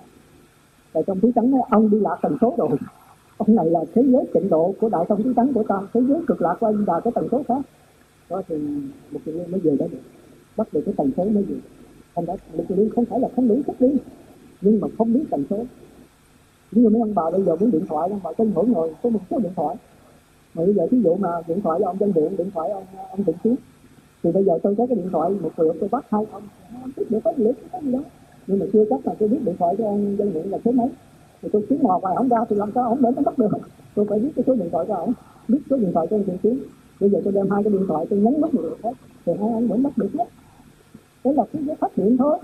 đại thông chí thắng nói ông đi lạc tần số rồi. Ông này là thế giới tịnh độ của đại thông chí thắng của ta, thế giới cực lạc của anh là cái tần số khác. Đó thì một thiền viên mới về đó được. Bắt được cái tần số mới về. Thành ra một thiền viên không phải là không đủ thích đi nhưng mà không biết tần số. Như mấy ông bà bây giờ muốn điện thoại, ông bà tranh hưởng rồi có một số điện thoại. Mà bây giờ ví dụ mà điện thoại ông dân điện điện thoại ông ông điện tiếp, thì bây giờ tôi có cái điện thoại, một triệu tôi bắt hai ông biết được có gì có gì đó nhưng mà chưa chắc là tôi biết điện thoại cho ông dân điện là số mấy. Thì tôi kiếm mò ngoài ông ra thì làm sao ông đến nó bắt được? Tôi phải biết cái số điện thoại của ông, biết số điện thoại cho ông chiến bây giờ tôi đem hai cái điện thoại tôi nhấn nút một lượt hết, thì hai ông vẫn bắt được hết đấy là cái phát hiện thôi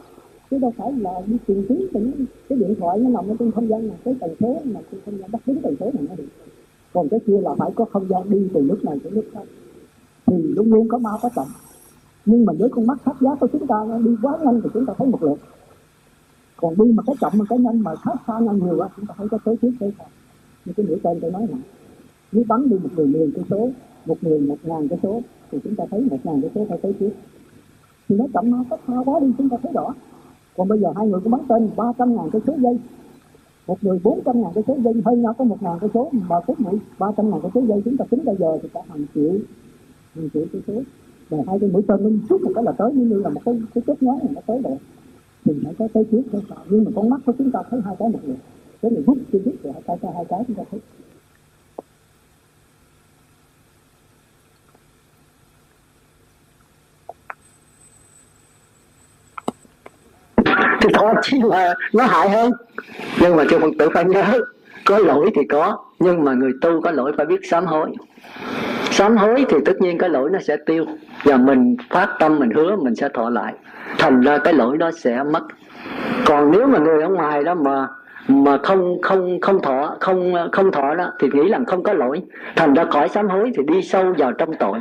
chứ đâu phải là đi tìm kiếm cái, cái điện thoại nó nằm ở trên không gian là cái tần số mà trên không gian bắt đúng tần số này nó được. Còn cái kia là phải có không gian đi từ nước này tới nước khác. Thì luôn luôn có mau có chậm nhưng mà với con mắt thấp giá của chúng ta nó đi quá nhanh thì chúng ta thấy một lượt. Còn đi mà cái chậm mà cái nhanh mà khác xa nhau nhiều quá chúng ta thấy có tới trước tới sau. Như cái nửa tên tôi nói này nếu bắn đi một người mười cái số một người một ngàn cái số thì chúng ta thấy một ngàn cái số phải tới trước. Thì nó chậm nó có xa quá đi chúng ta thấy rõ còn bây giờ hai người cũng bắn tên ba trăm ngàn cái số dây. Một người bốn trăm ngàn cái số dây hơn nhau có một ngàn cái số, mà phút mũi ba trăm ngàn cái số dây chúng ta tính bây giờ thì cả hàng triệu hàng triệu cái số. Và hai cái mũi tên nó suốt một cái là tới, như là một cái cái kết nối này nó tới rồi. Thì phải có tới trước tới nhưng mà con mắt của chúng ta thấy hai cái một người. Cái này hút chưa biết rồi hai cái hai cái chúng ta thấy. Thì chỉ là nó hại hơn. Nhưng mà cho phật tử phải nhớ, có lỗi thì có, nhưng mà người tu có lỗi phải biết sám hối. Sám hối thì tất nhiên cái lỗi nó sẽ tiêu, và mình phát tâm, mình hứa mình sẽ thọ lại. Thành ra cái lỗi đó sẽ mất. Còn nếu mà người ở ngoài đó mà mà không không không thọ, không không thọ đó, thì nghĩ rằng không có lỗi. Thành ra khỏi sám hối thì đi sâu vào trong tội.